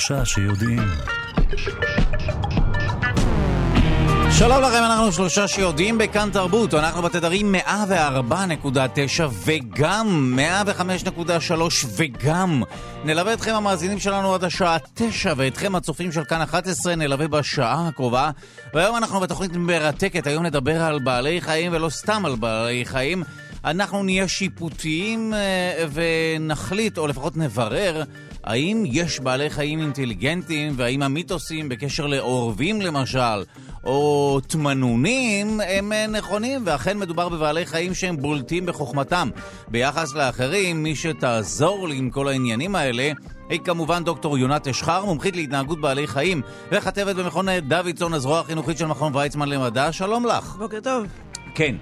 שלושה שיודעים. שלום לכם, אנחנו שלושה שיודעים בכאן תרבות, אנחנו בתדרים 104.9 וגם 105.3 וגם נלווה אתכם המאזינים שלנו עד השעה 9 ואתכם הצופים של כאן 11 נלווה בשעה הקרובה. והיום אנחנו בתוכנית מרתקת, היום נדבר על בעלי חיים ולא סתם על בעלי חיים. אנחנו נהיה שיפוטיים אה, ונחליט, או לפחות נברר, האם יש בעלי חיים אינטליגנטים והאם המיתוסים בקשר לעורבים למשל או תמנונים הם אה, נכונים, ואכן מדובר בבעלי חיים שהם בולטים בחוכמתם. ביחס לאחרים, מי שתעזור לי עם כל העניינים האלה היא כמובן דוקטור יונת אשחר, מומחית להתנהגות בעלי חיים, וכתבת במכון דוידסון, הזרוע החינוכית של מכון ויצמן למדע. שלום לך. בוקר טוב. כן.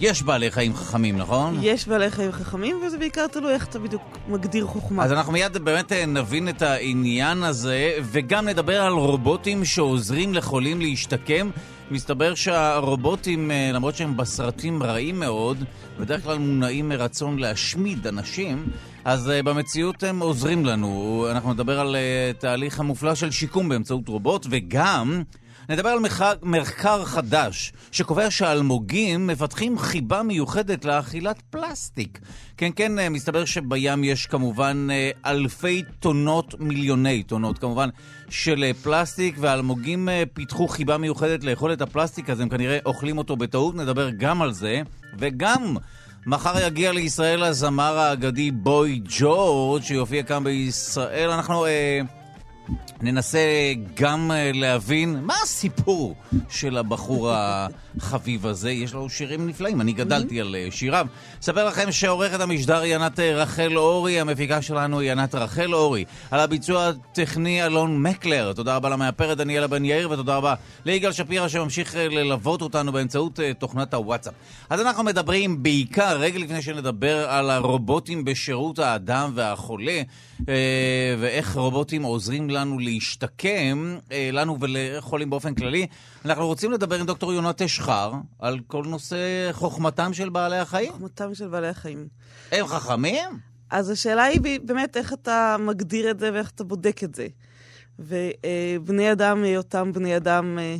יש בעלי חיים חכמים, נכון? יש בעלי חיים חכמים, וזה בעיקר תלוי איך אתה בדיוק מגדיר חוכמה. אז אנחנו מיד באמת אה, נבין את העניין הזה, וגם נדבר על רובוטים שעוזרים לחולים להשתקם. מסתבר שהרובוטים, אה, למרות שהם בסרטים רעים מאוד, בדרך כלל מונעים מרצון להשמיד אנשים, אז אה, במציאות הם עוזרים לנו. אנחנו נדבר על תהליך המופלא של שיקום באמצעות רובוט, וגם... נדבר על מחר, מחקר חדש שקובע שאלמוגים מפתחים חיבה מיוחדת לאכילת פלסטיק. כן, כן, אה, מסתבר שבים יש כמובן אה, אלפי טונות, מיליוני טונות כמובן, של אה, פלסטיק, והאלמוגים פיתחו חיבה מיוחדת לאכול את הפלסטיק, אז הם כנראה אוכלים אותו בטעות, נדבר גם על זה, וגם... מחר יגיע לישראל הזמר האגדי בוי ג'ורג' שיופיע כאן בישראל. אנחנו... אה, ננסה גם אה, להבין מה הסיפור של הבחור החביב הזה. יש לו שירים נפלאים, אני גדלתי על אה, שיריו. אספר לכם שעורכת המשדר היא ענת אה, רחל אורי, המפיקה שלנו היא ענת רחל אורי. על הביצוע הטכני אלון מקלר. תודה רבה למאפרת דניאלה בן יאיר, ותודה רבה ליגאל שפירא שממשיך ללוות אותנו באמצעות תוכנת הוואטסאפ. אז אנחנו מדברים בעיקר, רגע לפני שנדבר על הרובוטים בשירות האדם והחולה, ואיך רובוטים עוזרים לנו להשתקם, אה, לנו ולחולים באופן כללי. אנחנו רוצים לדבר עם דוקטור יונת אשחר על כל נושא חוכמתם של בעלי החיים. חוכמתם של בעלי החיים. הם חכמים? אז השאלה היא באמת איך אתה מגדיר את זה ואיך אתה בודק את זה. ובני אדם, היותם בני אדם... אה,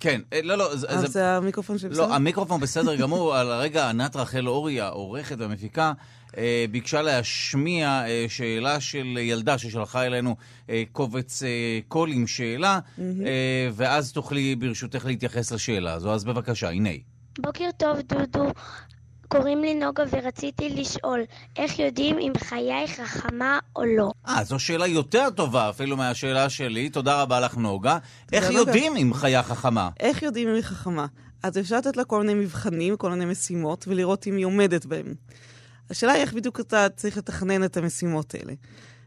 כן, אה, לא, לא. אז זה, זה המיקרופון שבסדר? לא, המיקרופון בסדר גמור. על הרגע ענת רחל אורי, העורכת והמפיקה, אה, ביקשה להשמיע אה, שאלה של ילדה ששלחה אלינו אה, קובץ קול עם שאלה, mm-hmm. ואז תוכלי ברשותך להתייחס לשאלה הזו. אז בבקשה, הנה. בוקר טוב, דודו. קוראים לי נוגה ורציתי לשאול, איך יודעים אם חיי חכמה או לא? אה, זו שאלה יותר טובה אפילו מהשאלה שלי. תודה רבה לך, נוגה. איך יודעים אם חיה חכמה? איך יודעים אם היא חכמה? אז אפשר לתת לה כל מיני מבחנים, כל מיני משימות, ולראות אם היא עומדת בהם. השאלה היא איך בדיוק אתה צריך לתכנן את המשימות האלה.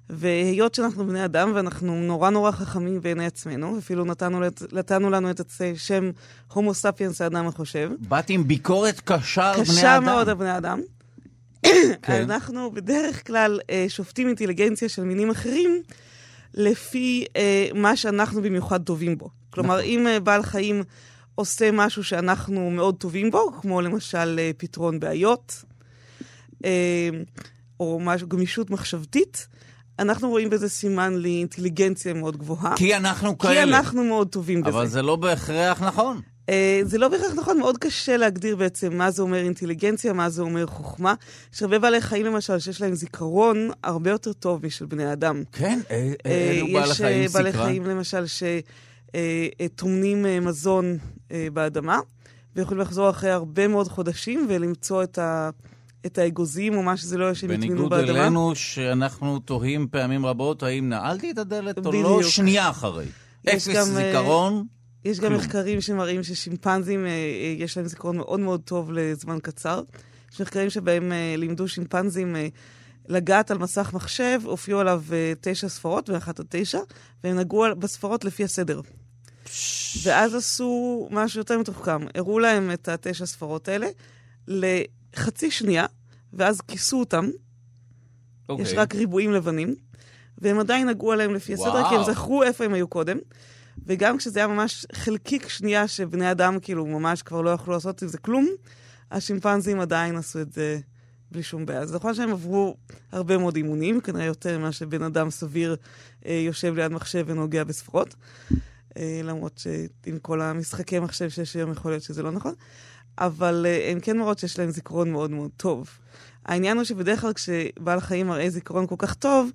והיות שאנחנו בני אדם ואנחנו נורא נורא חכמים בעיני עצמנו, אפילו נתנו, נתנו לנו את השם הומו ספיאנס האדם החושב. באתי עם ביקורת קשה על בני אדם. קשה מאוד על בני אדם. כן. אנחנו בדרך כלל אה, שופטים אינטליגנציה של מינים אחרים לפי אה, מה שאנחנו במיוחד טובים בו. כלומר, נכון. אם אה, בעל חיים עושה משהו שאנחנו מאוד טובים בו, כמו למשל פתרון בעיות, או משהו, גמישות מחשבתית, אנחנו רואים בזה סימן לאינטליגנציה מאוד גבוהה. כי אנחנו כאלה. כי אנחנו מאוד טובים בזה. אבל זה לא בהכרח נכון. Uh, זה לא בהכרח נכון, מאוד קשה להגדיר בעצם מה זה אומר אינטליגנציה, מה זה אומר חוכמה. יש הרבה בעלי חיים למשל שיש להם זיכרון הרבה יותר טוב משל בני אדם. כן, אלו uh, בעלי חיים יש בעלי חיים למשל שטומנים uh, מזון באדמה, ויכולים לחזור אחרי הרבה מאוד חודשים ולמצוא את ה... את האגוזים או מה שזה לא יהיה שהם יטמינו באדמה. בניגוד אלינו, שאנחנו תוהים פעמים רבות האם נעלתי את הדלת או לא, שנייה אחרי. אפס גם, אה, זיכרון. יש כלום. גם מחקרים שמראים ששימפנזים, אה, אה, יש להם זיכרון מאוד מאוד טוב לזמן קצר. יש מחקרים שבהם לימדו שימפנזים לגעת על מסך מחשב, הופיעו עליו תשע ספרות, ואחת עד תשע, והם נגעו בספרות לפי הסדר. ואז עשו משהו יותר מתוחכם. הראו להם את התשע ספרות האלה לחצי שנייה, ואז כיסו אותם. Okay. יש אוקיי. רק ריבועים לבנים, והם עדיין נגעו עליהם לפי הסדר, כי הם זכרו איפה הם היו קודם. וגם כשזה היה ממש חלקיק שנייה שבני אדם כאילו ממש כבר לא יכלו לעשות עם זה כלום, השימפנזים עדיין עשו את זה בלי שום בעיה. אז נכון שהם עברו הרבה מאוד אימונים, כנראה יותר ממה שבן אדם סביר אה, יושב ליד מחשב ונוגע בספרות. אה, למרות שעם כל המשחקי מחשב שיש היום יכול להיות שזה לא נכון. אבל אה, הן כן מראות שיש להם זיכרון מאוד מאוד טוב. העניין הוא שבדרך כלל כשבעל חיים מראה זיכרון כל כך טוב,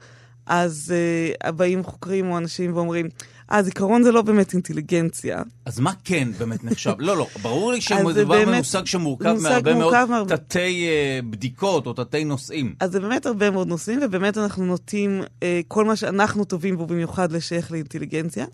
אז uh, באים חוקרים או אנשים ואומרים, אה, זיכרון זה לא באמת אינטליגנציה. אז מה כן באמת נחשב? לא, לא, ברור לי שמדובר במושג שמורכב מהרבה מאוד מהר... תתי uh, בדיקות או תתי נושאים. אז זה באמת הרבה מאוד נושאים, ובאמת אנחנו נוטים, uh, כל מה שאנחנו טובים בו במיוחד לשייך לאינטליגנציה.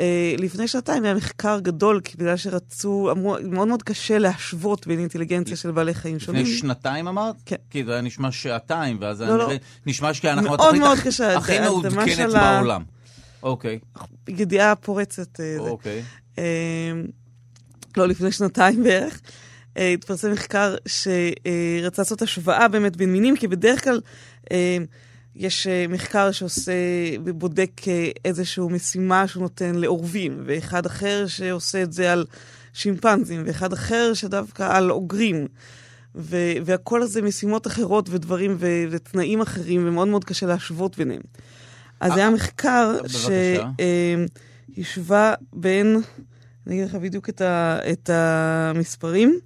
אה, לפני שנתיים היה מחקר גדול, כי בגלל שרצו, אמרו, מאוד מאוד קשה להשוות בין אינטליגנציה של בעלי חיים שונים. לפני שנתיים אמרת? כן. כי זה היה נשמע שעתיים, ואז לא, לא. נשמע שאנחנו התוכנית הכ... הכי מעודכנת בעולם. אוקיי. ידיעה פורצת. אה, אוקיי. אה, לא, לפני שנתיים בערך. התפרסם מחקר שרצה לעשות השוואה באמת בין מינים, כי בדרך כלל יש אה, מחקר שעושה ובודק אה, איזושהי משימה שהוא נותן לעורבים, ואחד אחר שעושה את זה על שימפנזים, ואחד אחר שדווקא על אוגרים. ו- והכל הזה משימות אחרות ודברים ו- ותנאים אחרים, ומאוד מאוד קשה להשוות ביניהם. אז היה מחקר שהשווה בין, אני אגיד לך בדיוק את, ה- את המספרים,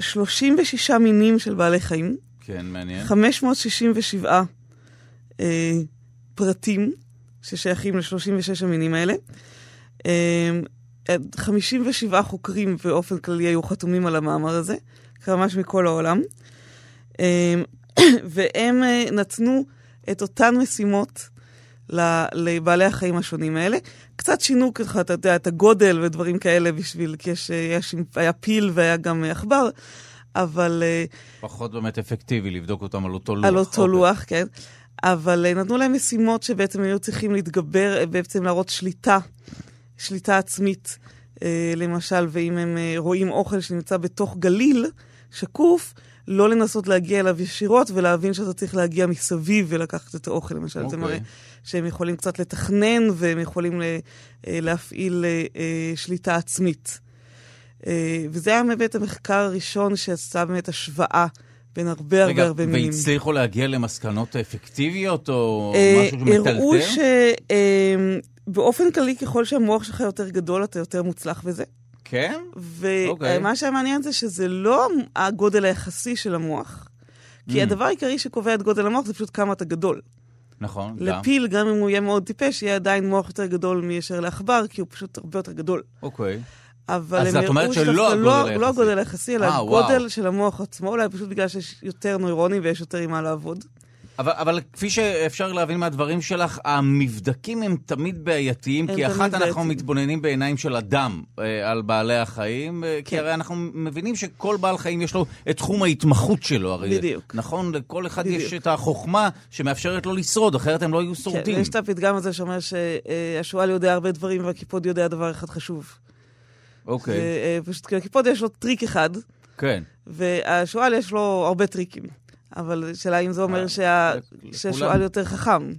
36 מינים של בעלי חיים. כן, מעניין. 567 אה, פרטים ששייכים ל-36 המינים האלה. אה, 57 חוקרים באופן כללי היו חתומים על המאמר הזה, ממש מכל העולם. אה, והם אה, נתנו את אותן משימות לבעלי החיים השונים האלה. קצת שינו ככה, אתה יודע, את הגודל ודברים כאלה בשביל, כי יש, היה, היה פיל והיה גם עכבר. אבל... אה, פחות באמת אפקטיבי לבדוק אותם על אותו לוח. על אותו אוקיי. לוח, כן. אבל אה, נתנו להם משימות שבעצם היו צריכים להתגבר, אה, בעצם להראות שליטה, שליטה עצמית, למשל, ואם הם רואים אוכל שנמצא בתוך גליל שקוף, לא לנסות להגיע אליו ישירות ולהבין שאתה צריך להגיע מסביב ולקחת את האוכל, למשל. Okay. זה מראה אוקיי. שהם יכולים קצת לתכנן והם יכולים להפעיל שליטה עצמית. אה, וזה היה באמת המחקר הראשון שעשה באמת השוואה בין הרבה הרבה הרבה מינים. רגע, והצליחו להגיע למסקנות אפקטיביות או אה, משהו שמטלטל? הראו שבאופן כללי, ככל שהמוח שלך יותר גדול, אתה יותר מוצלח בזה. כן? ומה okay. שהיה מעניין זה שזה לא הגודל היחסי של המוח. כי mm. הדבר העיקרי שקובע את גודל המוח זה פשוט כמה אתה גדול. נכון, לפיל, גם. לפיל, גם אם הוא יהיה מאוד טיפש, יהיה עדיין מוח יותר גדול מאשר לעכבר, כי הוא פשוט הרבה יותר גדול. אוקיי. Okay. אבל הם הראו שלא לא הגודל היחסי. לא הגודל היחסי, אלא הגודל של המוח עצמו, אולי פשוט בגלל שיש יותר נוירונים ויש יותר עם מה לעבוד. אבל, אבל כפי שאפשר להבין מהדברים שלך, המבדקים הם תמיד בעייתיים, הם כי אחת אנחנו בעייתיים. מתבוננים בעיניים של אדם אה, על בעלי החיים, אה, כן. כי הרי אנחנו מבינים שכל בעל חיים יש לו את תחום ההתמחות שלו, הרי. בדיוק. נכון? לכל אחד בדיוק. יש את החוכמה שמאפשרת לו לשרוד, אחרת הם לא יהיו שורדים. כן, יש את הפתגם הזה שאומר שהשועל יודע הרבה דברים והקיפוד יודע דבר אחד חשוב. אוקיי. אה, פשוט כי הקיפוד יש לו טריק אחד. כן. והשועל יש לו הרבה טריקים. אבל השאלה אם זה אומר אה, שה... שהשועל יותר חכם.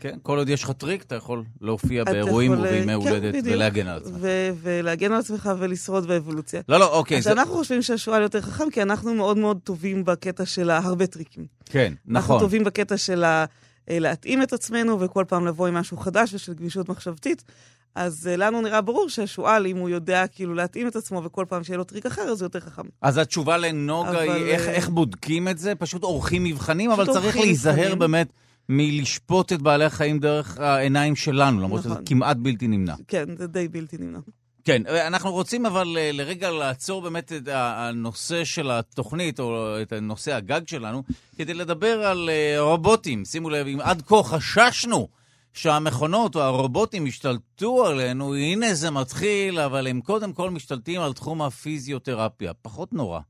כן, כל עוד יש לך טריק, אתה יכול להופיע באירועים ובימי כן, הולדת ולהגן על עצמך. ולהגן על עצמך ולשרוד באבולוציה. לא, לא, אוקיי. אז אנחנו חושבים שהשועל יותר חכם, כי אנחנו מאוד מאוד טובים בקטע של הרבה טריקים. כן, נכון. אנחנו טובים בקטע של להתאים את עצמנו, וכל פעם לבוא עם משהו חדש ושל גמישות מחשבתית. אז uh, לנו נראה ברור שהשועל, אם הוא יודע כאילו להתאים את עצמו וכל פעם שיהיה לו טריק אחר, אז הוא יותר חכם. אז התשובה לנוגה אבל... היא איך, איך בודקים את זה? פשוט עורכים מבחנים, אבל צריך להיזהר מבחנים. באמת מלשפוט את בעלי החיים דרך העיניים שלנו, למרות נכון. שזה כמעט בלתי נמנע. כן, זה די בלתי נמנע. כן, אנחנו רוצים אבל אה, לרגע לעצור באמת את הנושא של התוכנית, או את נושא הגג שלנו, כדי לדבר על אה, רובוטים. שימו לב, אם עד כה חששנו שהמכונות או הרובוטים ישתלטו עלינו, הנה זה מתחיל, אבל הם קודם כל משתלטים על תחום הפיזיותרפיה. פחות נורא.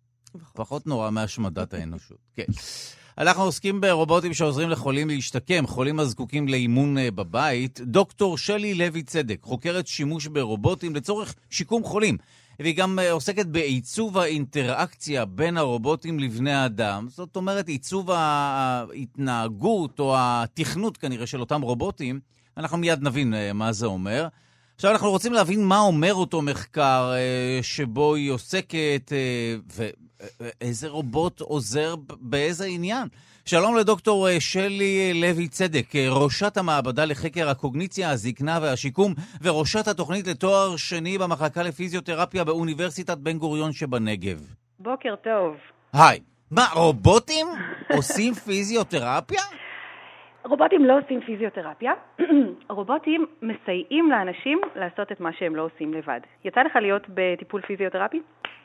פחות נורא מהשמדת האנושות. כן. אנחנו עוסקים ברובוטים שעוזרים לחולים להשתקם, חולים הזקוקים לאימון אה, בבית. דוקטור שלי לוי צדק, חוקרת שימוש ברובוטים לצורך שיקום חולים. והיא גם אה, עוסקת בעיצוב האינטראקציה בין הרובוטים לבני האדם. זאת אומרת, עיצוב ההתנהגות או התכנות כנראה של אותם רובוטים. אנחנו מיד נבין אה, מה זה אומר. עכשיו אנחנו רוצים להבין מה אומר אותו מחקר אה, שבו היא עוסקת, ואיזה רובוט עוזר באיזה עניין. שלום לדוקטור אה, שלי לוי צדק, אה, ראשת המעבדה לחקר הקוגניציה, הזקנה והשיקום, וראשת התוכנית לתואר שני במחלקה לפיזיותרפיה באוניברסיטת בן גוריון שבנגב. בוקר טוב. היי. מה, רובוטים עושים פיזיותרפיה? רובוטים לא עושים פיזיותרפיה, רובוטים מסייעים לאנשים לעשות את מה שהם לא עושים לבד. יצא לך להיות בטיפול פיזיותרפי?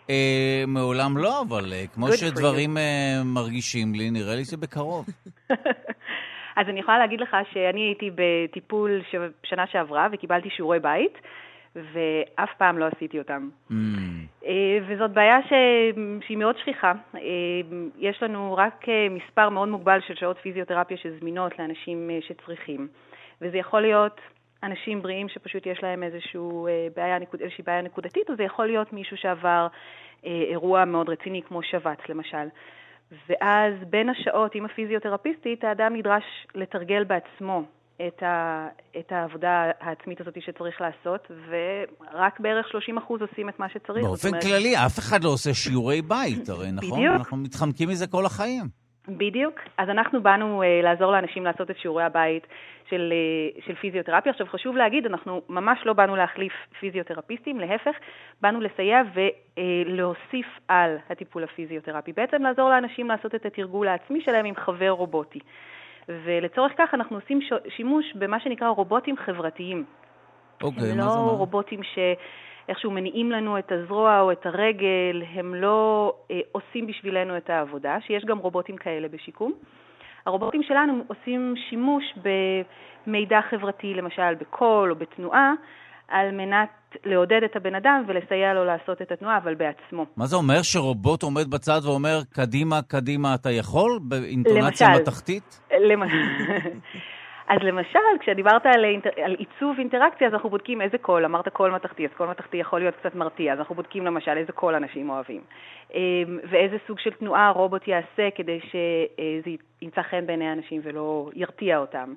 אה, מעולם לא, אבל אה, כמו שדברים אה, מרגישים לי, נראה לי שבקרוב. אז אני יכולה להגיד לך שאני הייתי בטיפול שנה שעברה וקיבלתי שיעורי בית. ואף פעם לא עשיתי אותם. Mm. אה, וזאת בעיה ש... שהיא מאוד שכיחה. אה, יש לנו רק אה, מספר מאוד מוגבל של שעות פיזיותרפיה שזמינות לאנשים שצריכים, וזה יכול להיות אנשים בריאים שפשוט יש להם איזשהו בעיה, איזושהי בעיה נקודתית, או זה יכול להיות מישהו שעבר אירוע מאוד רציני כמו שבץ למשל. ואז בין השעות עם הפיזיותרפיסטית, האדם נדרש לתרגל בעצמו את, ה, את העבודה העצמית הזאת שצריך לעשות, ורק בערך 30% עושים את מה שצריך. באופן אומרת... כללי, אף אחד לא עושה שיעורי בית, הרי, נכון? בדיוק. אנחנו מתחמקים מזה כל החיים. בדיוק. אז אנחנו באנו uh, לעזור לאנשים לעשות את שיעורי הבית של, uh, של פיזיותרפיה. עכשיו, חשוב להגיד, אנחנו ממש לא באנו להחליף פיזיותרפיסטים, להפך, באנו לסייע ולהוסיף uh, על הטיפול הפיזיותרפי. בעצם לעזור לאנשים לעשות את התרגול העצמי שלהם עם חבר רובוטי. ולצורך כך אנחנו עושים שימוש במה שנקרא רובוטים חברתיים. אוקיי, okay, מה זה מה? הם לא רובוטים שאיכשהו מניעים לנו את הזרוע או את הרגל, הם לא אה, עושים בשבילנו את העבודה, שיש גם רובוטים כאלה בשיקום. הרובוטים שלנו עושים שימוש במידע חברתי, למשל בקול או בתנועה, על מנת לעודד את הבן אדם ולסייע לו לעשות את התנועה, אבל בעצמו. מה זה אומר שרובוט עומד בצד ואומר, קדימה, קדימה, אתה יכול? באינטונציה למשל, מתכתית? למשל. אז למשל, כשדיברת על, אינטר... על עיצוב אינטראקציה, אז אנחנו בודקים איזה קול, אמרת קול מתכתי, אז קול מתכתי יכול להיות קצת מרתיע, אז אנחנו בודקים למשל איזה קול אנשים אוהבים, אמ, ואיזה סוג של תנועה הרובוט יעשה כדי שזה ימצא חן בעיני האנשים ולא ירתיע אותם,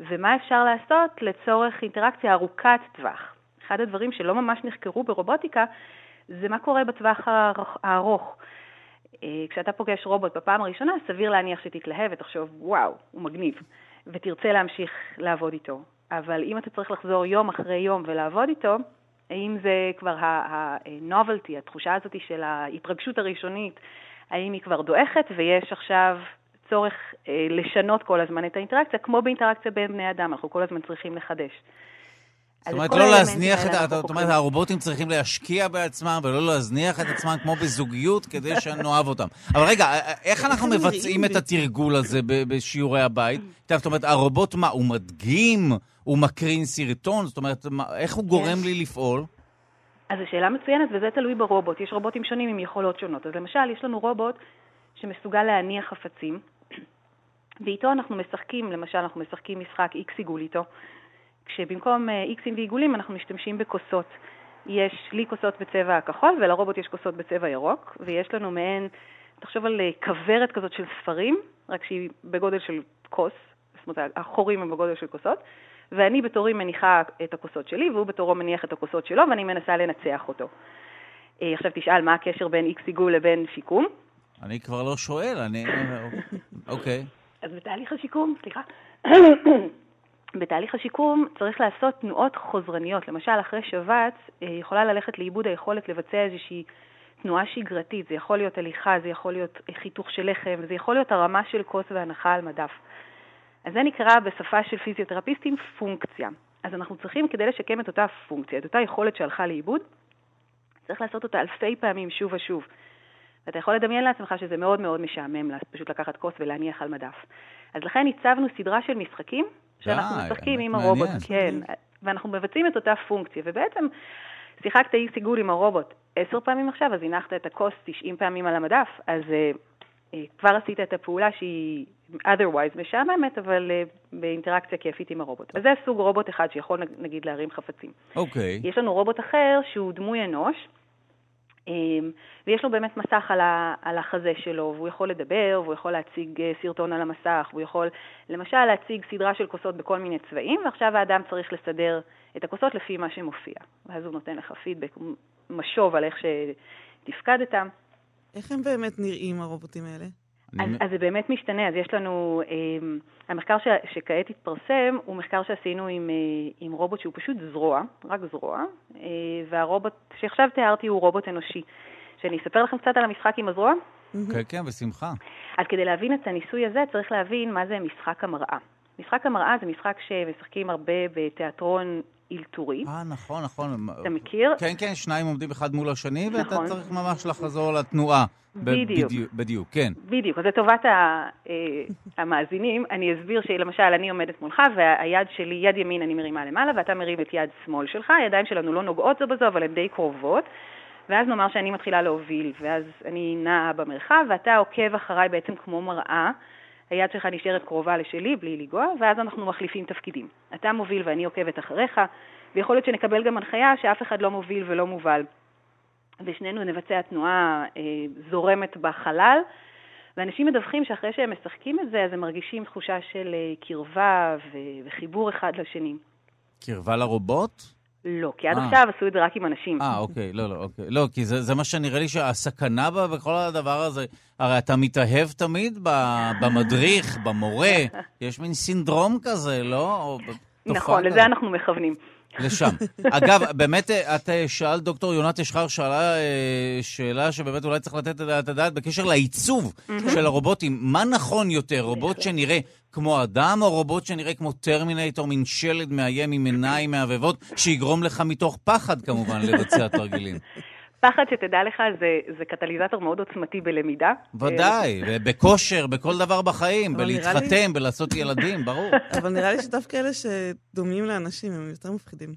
ומה אפשר לעשות לצורך אינטראקציה ארוכת טווח. אחד הדברים שלא ממש נחקרו ברובוטיקה זה מה קורה בטווח הארוך. אה, כשאתה פוגש רובוט בפעם הראשונה, סביר להניח שתתלהב ותחשוב, וואו, הוא מגניב, ותרצה להמשיך לעבוד איתו. אבל אם אתה צריך לחזור יום אחרי יום ולעבוד איתו, האם זה כבר ה-novelty, התחושה הזאת של ההתרגשות הראשונית, האם היא כבר דועכת ויש עכשיו צורך אה, לשנות כל הזמן את האינטראקציה, כמו באינטראקציה בין בני אדם, אנחנו כל הזמן צריכים לחדש. זאת אומרת, לא להזניח את ה... זאת אומרת, הרובוטים צריכים להשקיע בעצמם ולא להזניח את עצמם כמו בזוגיות כדי שנאהב אותם. אבל רגע, איך אנחנו מבצעים את התרגול הזה בשיעורי הבית? זאת אומרת, הרובוט מה, הוא מדגים? הוא מקרין סרטון? זאת אומרת, איך הוא גורם לי לפעול? אז זו שאלה מצוינת, וזה תלוי ברובוט. יש רובוטים שונים עם יכולות שונות. אז למשל, יש לנו רובוט שמסוגל להניח חפצים, ואיתו אנחנו משחקים, למשל, אנחנו משחקים משחק איקס עיגול איתו. כשבמקום אה, איקסים ועיגולים אנחנו משתמשים בכוסות. יש לי כוסות בצבע הכחול ולרובוט יש כוסות בצבע ירוק, ויש לנו מעין, תחשוב על אה, כוורת כזאת של ספרים, רק שהיא בגודל של כוס, זאת אומרת החורים הם בגודל של כוסות, ואני בתורי מניחה את הכוסות שלי, והוא בתורו מניח את הכוסות שלו, ואני מנסה לנצח אותו. אה, עכשיו תשאל, מה הקשר בין איקס עיגול לבין שיקום? אני כבר לא שואל, אני... אוקיי. אז בתהליך השיקום, סליחה. בתהליך השיקום צריך לעשות תנועות חוזרניות. למשל, אחרי שבץ אה, יכולה ללכת לאיבוד היכולת לבצע איזושהי תנועה שגרתית. זה יכול להיות הליכה, זה יכול להיות חיתוך של לחם, זה יכול להיות הרמה של כוס והנחה על מדף. אז זה נקרא בשפה של פיזיותרפיסטים פונקציה. אז אנחנו צריכים, כדי לשקם את אותה פונקציה, את אותה יכולת שהלכה לאיבוד, צריך לעשות אותה אלפי פעמים שוב ושוב. ואתה יכול לדמיין לעצמך שזה מאוד מאוד משעמם פשוט לקחת כוס ולהניח על מדף. אז לכן הצבנו סדרה של משחקים שאנחנו משחקים עם הרובוט, כן, ואנחנו מבצעים את אותה פונקציה, ובעצם שיחקת אי סיגול עם הרובוט עשר פעמים עכשיו, אז הנחת את הכוס 90 פעמים על המדף, אז uh, כבר עשית את הפעולה שהיא otherwise משעממת, אבל uh, באינטראקציה כיפית עם הרובוט. אז זה סוג רובוט אחד שיכול נגיד להרים חפצים. אוקיי. Okay. יש לנו רובוט אחר שהוא דמוי אנוש, ויש לו באמת מסך על, ה, על החזה שלו, והוא יכול לדבר, והוא יכול להציג אה, סרטון על המסך, והוא יכול למשל להציג סדרה של כוסות בכל מיני צבעים, ועכשיו האדם צריך לסדר את הכוסות לפי מה שמופיע. ואז הוא נותן לך פידבק, משוב על איך שתפקדת. איך הם באמת נראים, הרובוטים האלה? אז, אז זה באמת משתנה, אז יש לנו, אה, המחקר ש, שכעת התפרסם הוא מחקר שעשינו עם, אה, עם רובוט שהוא פשוט זרוע, רק זרוע, אה, והרובוט שעכשיו תיארתי הוא רובוט אנושי. שאני אספר לכם קצת על המשחק עם הזרוע? כן, כן, בשמחה. אז כדי להבין את הניסוי הזה צריך להבין מה זה משחק המראה. משחק המראה זה משחק שמשחקים הרבה בתיאטרון אלתורי. אה, נכון, נכון. אתה מכיר? כן, כן, שניים עומדים אחד מול השני, ואתה נכון. צריך ממש לחזור לתנועה. בדיוק. בדיוק, בדיוק, כן. בדיוק. אז לטובת ה, אה, המאזינים, אני אסביר שלמשל, אני עומדת מולך, והיד שלי, יד ימין אני מרימה למעלה, ואתה מרים את יד שמאל שלך, הידיים שלנו לא נוגעות זו בזו, אבל הן די קרובות. ואז נאמר שאני מתחילה להוביל, ואז אני נעה במרחב, ואתה עוקב אחריי בעצם כמו מראה. היד שלך נשארת קרובה לשלי בלי לנגוע, ואז אנחנו מחליפים תפקידים. אתה מוביל ואני עוקבת אחריך, ויכול להיות שנקבל גם הנחיה שאף אחד לא מוביל ולא מובל. ושנינו נבצע תנועה אה, זורמת בחלל, ואנשים מדווחים שאחרי שהם משחקים את זה, אז הם מרגישים תחושה של אה, קרבה וחיבור אחד לשני. קרבה לרובוט? לא, כי עד 아. אה. עכשיו עשו את זה רק עם אנשים. אה, אוקיי, לא, לא, אוקיי. לא, כי זה, זה מה שנראה לי שהסכנה בה בכל הדבר הזה, הרי אתה מתאהב תמיד במדריך, במורה, יש מין סינדרום כזה, לא? נכון, לזה אנחנו מכוונים. לשם. אגב, באמת, את אה, שאלת, דוקטור יונת אשחר שאלה אה, שאלה שבאמת אולי צריך לתת את הדעת בקשר לעיצוב של הרובוטים. מה נכון יותר, רובוט שנראה כמו אדם, או רובוט שנראה כמו טרמינטור, מין שלד מאיים עם עיניים מהבהבות, שיגרום לך מתוך פחד כמובן לבצע תרגילים? פחד, שתדע לך, זה, זה קטליזטור מאוד עוצמתי בלמידה. ודאי, בכושר, בכל דבר בחיים, בלהתחתן, לי... בלעשות ילדים, ברור. אבל נראה לי שדווקא אלה שדומים לאנשים הם יותר מפחידים.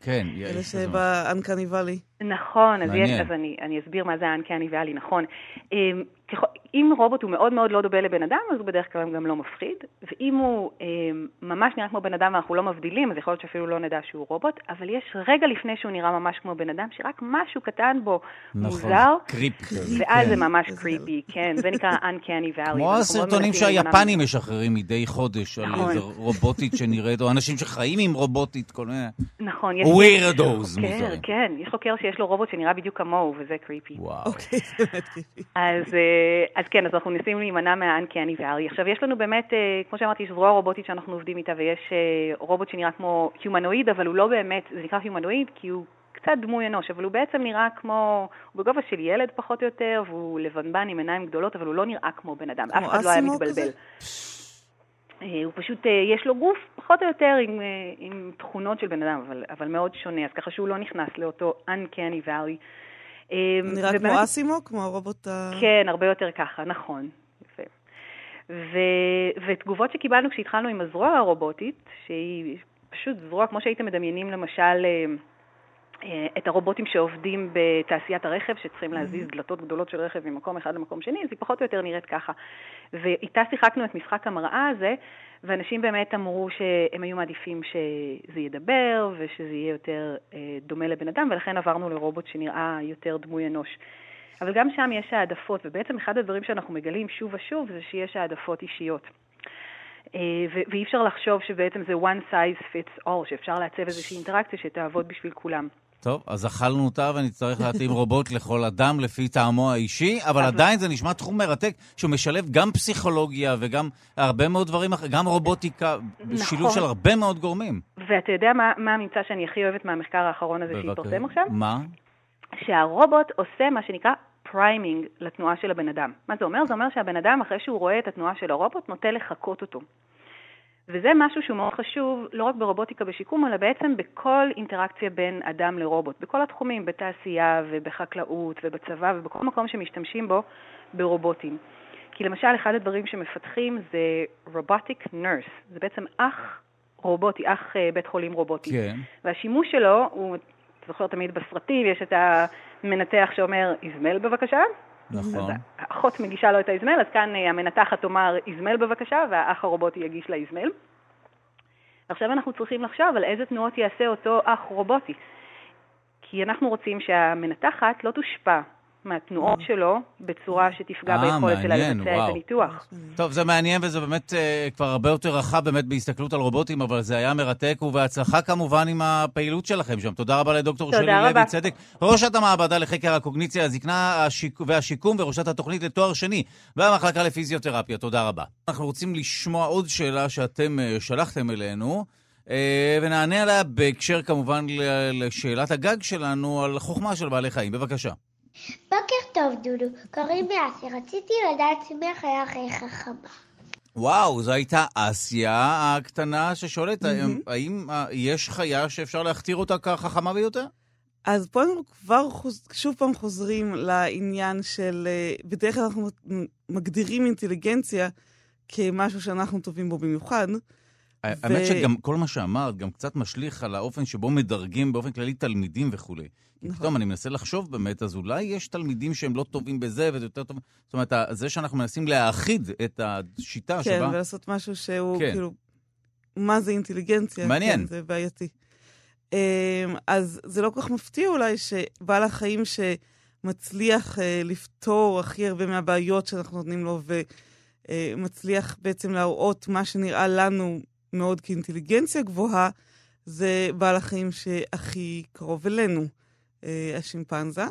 כן. אלה שבאנקני ואלי. נכון, אז, יש, אז אני, אני אסביר מה זה האנקני ואלי, נכון. אמ, אם רובוט הוא מאוד מאוד לא דומה לבן אדם, אז הוא בדרך כלל גם לא מפחיד, ואם הוא אה, ממש נראה כמו בן אדם ואנחנו לא מבדילים, אז יכול להיות שאפילו לא נדע שהוא רובוט, אבל יש רגע לפני שהוא נראה ממש כמו בן אדם, שרק משהו קטן בו נכון, מוזר, קריפ, ואז כן. זה ממש קריפי, כן, זה נקרא Uncanny Valley. כמו הסרטונים שהיפנים משחררים מדי חודש, נכון. על איזה רובוטית שנראית, או אנשים שחיים עם רובוטית, כל מיני... נכון. יש ווירדוז מוזרים. כן, יש חוקר שיש לו רובוט שנראה בדיוק כמוהו, וזה קריפי. וואו. אוקיי, זה באמת קריפי. אז... אה, אז כן, אז אנחנו ניסינו להימנע מהאנקני וארי. עכשיו, יש לנו באמת, אה, כמו שאמרתי, יש זרוע רובוטית שאנחנו עובדים איתה, ויש אה, רובוט שנראה כמו הומנואיד, אבל הוא לא באמת, זה נקרא הומנואיד כי הוא קצת דמוי אנוש, אבל הוא בעצם נראה כמו, הוא בגובה של ילד פחות או יותר, והוא לבנבן עם עיניים גדולות, אבל הוא לא נראה כמו בן אדם. אף אחד לא היה מתבלבל. הוא פשוט, יש לו גוף פחות או יותר עם, עם תכונות של בן אדם, אבל, אבל מאוד שונה, אז ככה שהוא לא נכנס לאותו Uncanny Valley. אמ, נראה ובאמת... כמו אסימו? כמו הרובוט ה... כן, הרבה יותר ככה, נכון. יפה. ו... ותגובות שקיבלנו כשהתחלנו עם הזרוע הרובוטית, שהיא פשוט זרוע, כמו שהייתם מדמיינים למשל אמ, אה, את הרובוטים שעובדים בתעשיית הרכב, שצריכים להזיז דלתות גדולות של רכב ממקום אחד למקום שני, אז היא פחות או יותר נראית ככה. ואיתה שיחקנו את משחק המראה הזה, ואנשים באמת אמרו שהם היו מעדיפים שזה ידבר ושזה יהיה יותר אה, דומה לבן אדם, ולכן עברנו לרובוט שנראה יותר דמוי אנוש. אבל גם שם יש העדפות, ובעצם אחד הדברים שאנחנו מגלים שוב ושוב זה שיש העדפות אישיות. אה, ואי אפשר לחשוב שבעצם זה one size fits all, שאפשר לעצב איזושהי אינטראקציה שתעבוד בשביל כולם. טוב, אז אכלנו אותה ונצטרך להתאים רובוט לכל אדם לפי טעמו האישי, אבל עדיין זה נשמע תחום מרתק שהוא משלב גם פסיכולוגיה וגם הרבה מאוד דברים אחרים, גם רובוטיקה, נכון. שילוב של הרבה מאוד גורמים. ואתה יודע מה, מה הממצא שאני הכי אוהבת מהמחקר האחרון הזה שהתפרסם עכשיו? מה? שהרובוט עושה מה שנקרא priming לתנועה של הבן אדם. מה זה אומר? זה אומר שהבן אדם, אחרי שהוא רואה את התנועה של הרובוט, נוטה לחקות אותו. וזה משהו שהוא מאוד חשוב, לא רק ברובוטיקה בשיקום, אלא בעצם בכל אינטראקציה בין אדם לרובוט, בכל התחומים, בתעשייה ובחקלאות ובצבא ובכל מקום שמשתמשים בו ברובוטים. כי למשל, אחד הדברים שמפתחים זה robotic nurse, זה בעצם אח רובוטי, אח אה, בית חולים רובוטי. כן. והשימוש שלו, הוא, אתה זוכר תמיד בסרטים, יש את המנתח שאומר, איזמל בבקשה, נכון. אז האחות מגישה לו את האזמל, אז כאן אה, המנתחת תאמר איזמל בבקשה, והאח הרובוטי יגיש לה איזמל. ועכשיו אנחנו צריכים לחשוב על איזה תנועות יעשה אותו אח רובוטי. כי אנחנו רוצים שהמנתחת לא תושפע מהתנועות שלו בצורה שתפגע אה, ביכולת שלה לבצע. את הניתוח. טוב, זה מעניין וזה באמת אה, כבר הרבה יותר רחב באמת בהסתכלות על רובוטים, אבל זה היה מרתק, ובהצלחה כמובן עם הפעילות שלכם שם. תודה רבה לדוקטור תודה שלי לוי. צדק, ראשת המעבדה לחקר הקוגניציה, הזקנה השיק... והשיקום וראשת התוכנית לתואר שני והמחלקה לפיזיותרפיה. תודה רבה. אנחנו רוצים לשמוע עוד שאלה שאתם אה, שלחתם אלינו. אה, ונענה עליה בהקשר כמובן לשאלת הגג שלנו על חוכמה של בעלי חיים. בבקשה. בוקר טוב, דודו. קוראים לי אסי. רציתי לדעת מי החיה הכי חכמה. וואו, זו הייתה אסיה הקטנה ששואלת, האם, האם אה, יש חיה שאפשר להכתיר אותה כחכמה ביותר? אז פה אנחנו כבר חוז... שוב פעם חוזרים לעניין של... אה, בדרך כלל אנחנו מגדירים אינטליגנציה כמשהו שאנחנו טובים בו במיוחד. האמת שגם כל מה שאמרת גם קצת משליך על האופן שבו מדרגים באופן כללי תלמידים וכולי. נכון. פתאום אני מנסה לחשוב באמת, אז אולי יש תלמידים שהם לא טובים בזה וזה יותר טוב. זאת אומרת, זה שאנחנו מנסים להאחיד את השיטה כן, שבה... ולעשות משהו שהוא כן. כאילו... מה זה אינטליגנציה? מעניין. כן, זה בעייתי. אמ, אז זה לא כל כך מפתיע אולי שבעל החיים שמצליח אה, לפתור הכי הרבה מהבעיות שאנחנו נותנים לו, ומצליח בעצם להראות מה שנראה לנו מאוד כאינטליגנציה גבוהה, זה בעל החיים שהכי קרוב אלינו, אה, השימפנזה.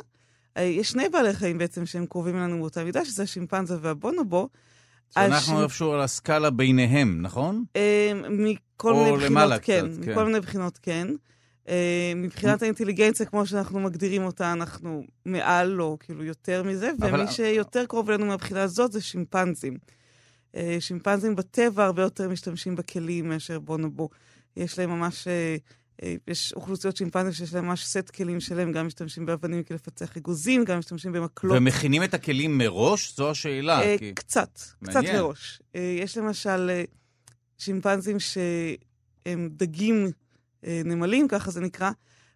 אה, יש שני בעלי חיים בעצם שהם קרובים אלינו באותה מידה, שזה השימפנזה והבונובו. שאנחנו השימ- איפשהו על הסקאלה ביניהם, נכון? אה, מכל מיני למעלה בחינות, כן. קצת, כן. מכל מיני בחינות, כן. אה, מבחינת האינטליגנציה, כמו שאנחנו מגדירים אותה, אנחנו מעל או כאילו יותר מזה, אבל- ומי שיותר קרוב אלינו מהבחינה הזאת זה שימפנזים. אה, שימפנזים בטבע הרבה יותר משתמשים בכלים מאשר בונובו. יש להם ממש, אה, אה, יש אוכלוסיות שימפנזים שיש להם ממש סט כלים שלהם, גם משתמשים באבנים כדי לפצח אגוזים, גם משתמשים במקלות. ומכינים את הכלים מראש? זו השאלה. אה, כי... קצת, קצת מעניין. מראש. אה, יש למשל אה, שימפנזים שהם דגים אה, נמלים, ככה זה נקרא,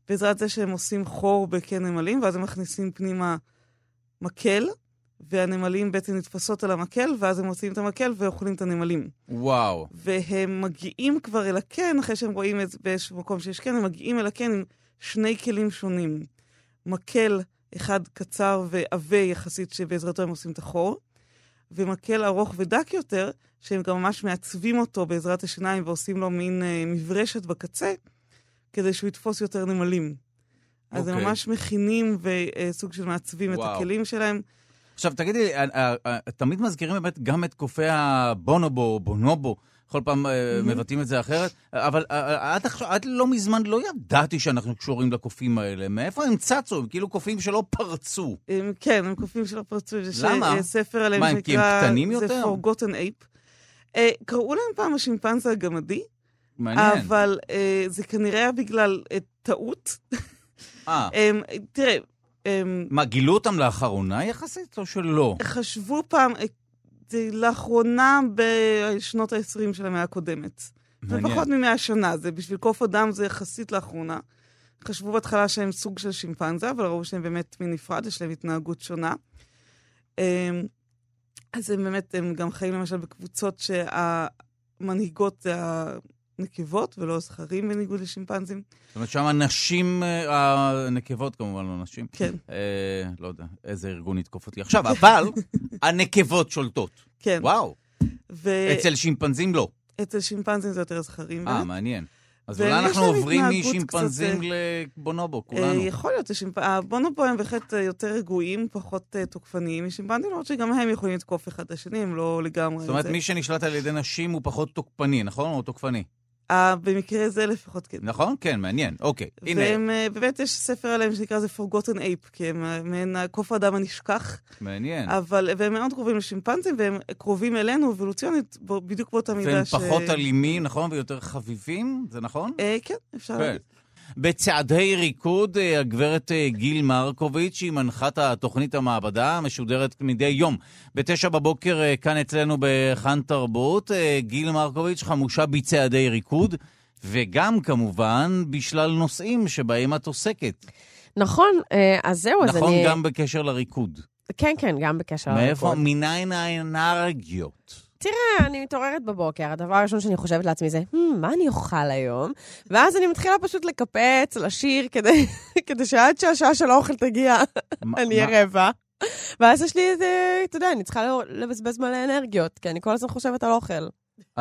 בעזרת זה שהם עושים חור בקן נמלים, ואז הם מכניסים פנימה מקל, והנמלים בעצם נתפסות על המקל, ואז הם מוציאים את המקל ואוכלים את הנמלים. וואו. והם מגיעים כבר אל הקן, אחרי שהם רואים את באיזשהו מקום שיש קן, הם מגיעים אל הקן עם שני כלים שונים. מקל אחד קצר ועבה יחסית, שבעזרתו הם עושים את החור, ומקל ארוך ודק יותר, שהם גם ממש מעצבים אותו בעזרת השיניים ועושים לו מין אה, מברשת בקצה, כדי שהוא יתפוס יותר נמלים. אז הם אוקיי. ממש מכינים וסוג של מעצבים את וואו. הכלים שלהם. עכשיו, תגידי, אה, אה, אה, תמיד מזכירים באמת גם את קופי הבונובו, בונובו, כל פעם מבטאים את זה אחרת, אבל עד עכשיו, עד לא מזמן לא ידעתי שאנחנו קשורים לקופים האלה. מאיפה הם צצו? הם כאילו קופים שלא פרצו. כן, הם קופים שלא פרצו. למה? ספר עליהם מה, הם- כי הם שנקרא... קטנים זה יותר? Forgotten Ape. אה, קראו להם פעם השימפנזה הגמדי. אבל זה כנראה בגלל טעות. אה, תראה, מה, גילו אותם לאחרונה יחסית או שלא? חשבו פעם, אה, לאחרונה בשנות ה-20 של המאה הקודמת. זה. פחות ממאה שנה, זה בשביל קוף אדם זה יחסית לאחרונה. חשבו בהתחלה שהם סוג של שימפנזה, אבל ראו שהם באמת מין נפרד, יש להם התנהגות שונה. אמ, אז הם באמת, הם גם חיים למשל בקבוצות שהמנהיגות זה הנקבות ולא הזכרים בניגוד לשימפנזים. זאת אומרת, שם הנשים, אה, הנקבות כמובן, לא נשים. כן, אה, לא יודע, איזה ארגון יתקוף אותי עכשיו, אבל הנקבות שולטות. כן. וואו, ואצל אצל שימפנזים לא. שימפנזים זה יותר זכרים. אה. מעניין. אז אולי אנחנו עוברים משימפנזים קצת, לבונובו, אה, כולנו. יכול להיות, השימפ- הבונובו הם בהחלט אה, יותר רגועים, פחות אה, תוקפניים משימפנזים, למרות שגם הם יכולים לתקוף אחד את השני, הם לא לגמרי... זאת אומרת. מי שנשלט על ידי נשים הוא פחות תוקפני, נכון? או תוקפני. אה, במקרה זה לפחות כן. נכון? כן, מעניין. אוקיי, הנה, והם, אה, באמת יש ספר עליהם שנקרא זה Forgotten Ape, כי הם אה, מעין קוף האדם הנשכח, מעניין. אבל, והם מאוד קרובים לשימפנזים, והם קרובים אלינו אבולוציונית, בדיוק באותה מידה והם ש... פחות אלימים, נכון? ויותר חביבים, זה נכון? אה, כן, אפשר כן. להגיד. בצעדי ריקוד, אה, הגברת אה, גיל מרקוביץ', היא מנחת התוכנית המעבדה, המשודרת מדי יום. בתשע בבוקר אה, כאן אצלנו בכאן תרבות, גיל מרקוביץ' חמושה בצעדי ריקוד, וגם כמובן בשלל נושאים שבהם את עוסקת. נכון, אז זהו, אז נכון, אני... גם בקשר לריקוד. כן, כן, גם בקשר מאיפה, לריקוד. מניין האנרגיות? תראה, אני מתעוררת בבוקר, הדבר הראשון שאני חושבת לעצמי זה, "Hmm, מה אני אוכל היום? ואז אני מתחילה פשוט לקפץ, לשיר, כדי, כדי שעד שהשעה של האוכל תגיע, אני אהיה רעבה. ואז יש לי איזה, אתה יודע, אני צריכה לא- לבזבז מלא אנרגיות, כי אני כל הזמן חושבת על אוכל.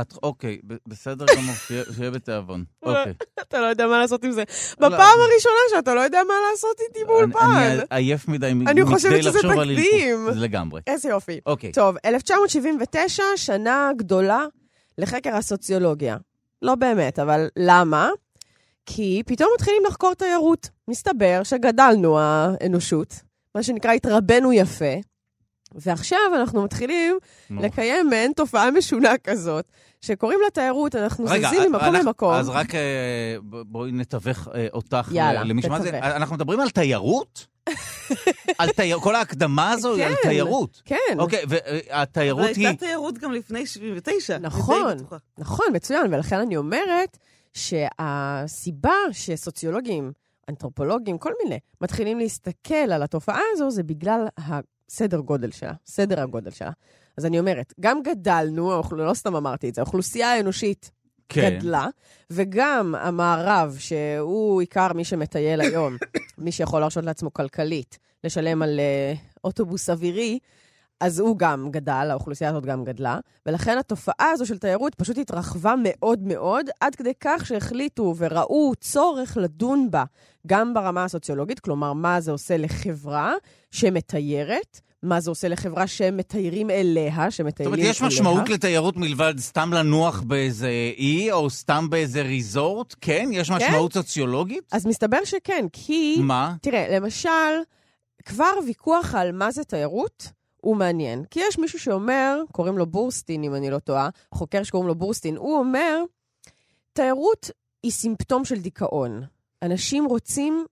את, אוקיי, בסדר גמור, שיהיה- בתיאבון. אוקיי. אתה לא יודע מה לעשות עם זה. לא. בפעם הראשונה שאתה לא יודע מה לעשות איתי אני- באולפן. אני עייף מדי אני מכדי חושבת שזה לחשוב על תקדים. אינפו. זה לגמרי. איזה יופי. אוקיי. טוב, 1979, שנה גדולה לחקר הסוציולוגיה. לא באמת, אבל למה? כי פתאום מתחילים לחקור תיירות. מסתבר שגדלנו, האנושות, מה שנקרא, התרבנו יפה, ועכשיו אנחנו מתחילים נו. לקיים מעין תופעה משונה כזאת, שקוראים לה תיירות, אנחנו רגע, זזים ממקום אנחנו- למקום. אז רק אה, בואי נתווך אה, אותך יאללה, ל- למישהו. מה זה-. אנחנו מדברים על תיירות? על תיירות? כל ההקדמה הזו היא על כן. תיירות. כן, אוקיי, והתיירות אבל היא... הייתה תיירות גם לפני 79. אני די נכון. נכון, מצוין, ולכן אני אומרת שהסיבה שסוציולוגים, אנתרופולוגים, כל מיני, מתחילים להסתכל על התופעה הזו, זה בגלל הסדר גודל שלה, סדר הגודל שלה. אז אני אומרת, גם גדלנו, לא סתם אמרתי את זה, האוכלוסייה האנושית כן. גדלה, וגם המערב, שהוא עיקר מי שמטייל היום, מי שיכול להרשות לעצמו כלכלית, לשלם על אה, אוטובוס אווירי, אז הוא גם גדל, האוכלוסייה הזאת גם גדלה, ולכן התופעה הזו של תיירות פשוט התרחבה מאוד מאוד, עד כדי כך שהחליטו וראו צורך לדון בה גם ברמה הסוציולוגית, כלומר, מה זה עושה לחברה שמתיירת, מה זה עושה לחברה שמתיירים אליה, זאת שמטיילים אומרת, אליה. יש משמעות לתיירות מלבד סתם לנוח באיזה אי, או סתם באיזה ריזורט? כן? יש משמעות סוציולוגית? אז מסתבר שכן, כי... מה? תראה, למשל, כבר ויכוח על מה זה תיירות הוא מעניין. כי יש מישהו שאומר, קוראים לו בורסטין, אם אני לא טועה, חוקר שקוראים לו בורסטין, הוא אומר, תיירות היא סימפטום של דיכאון. אנשים רוצים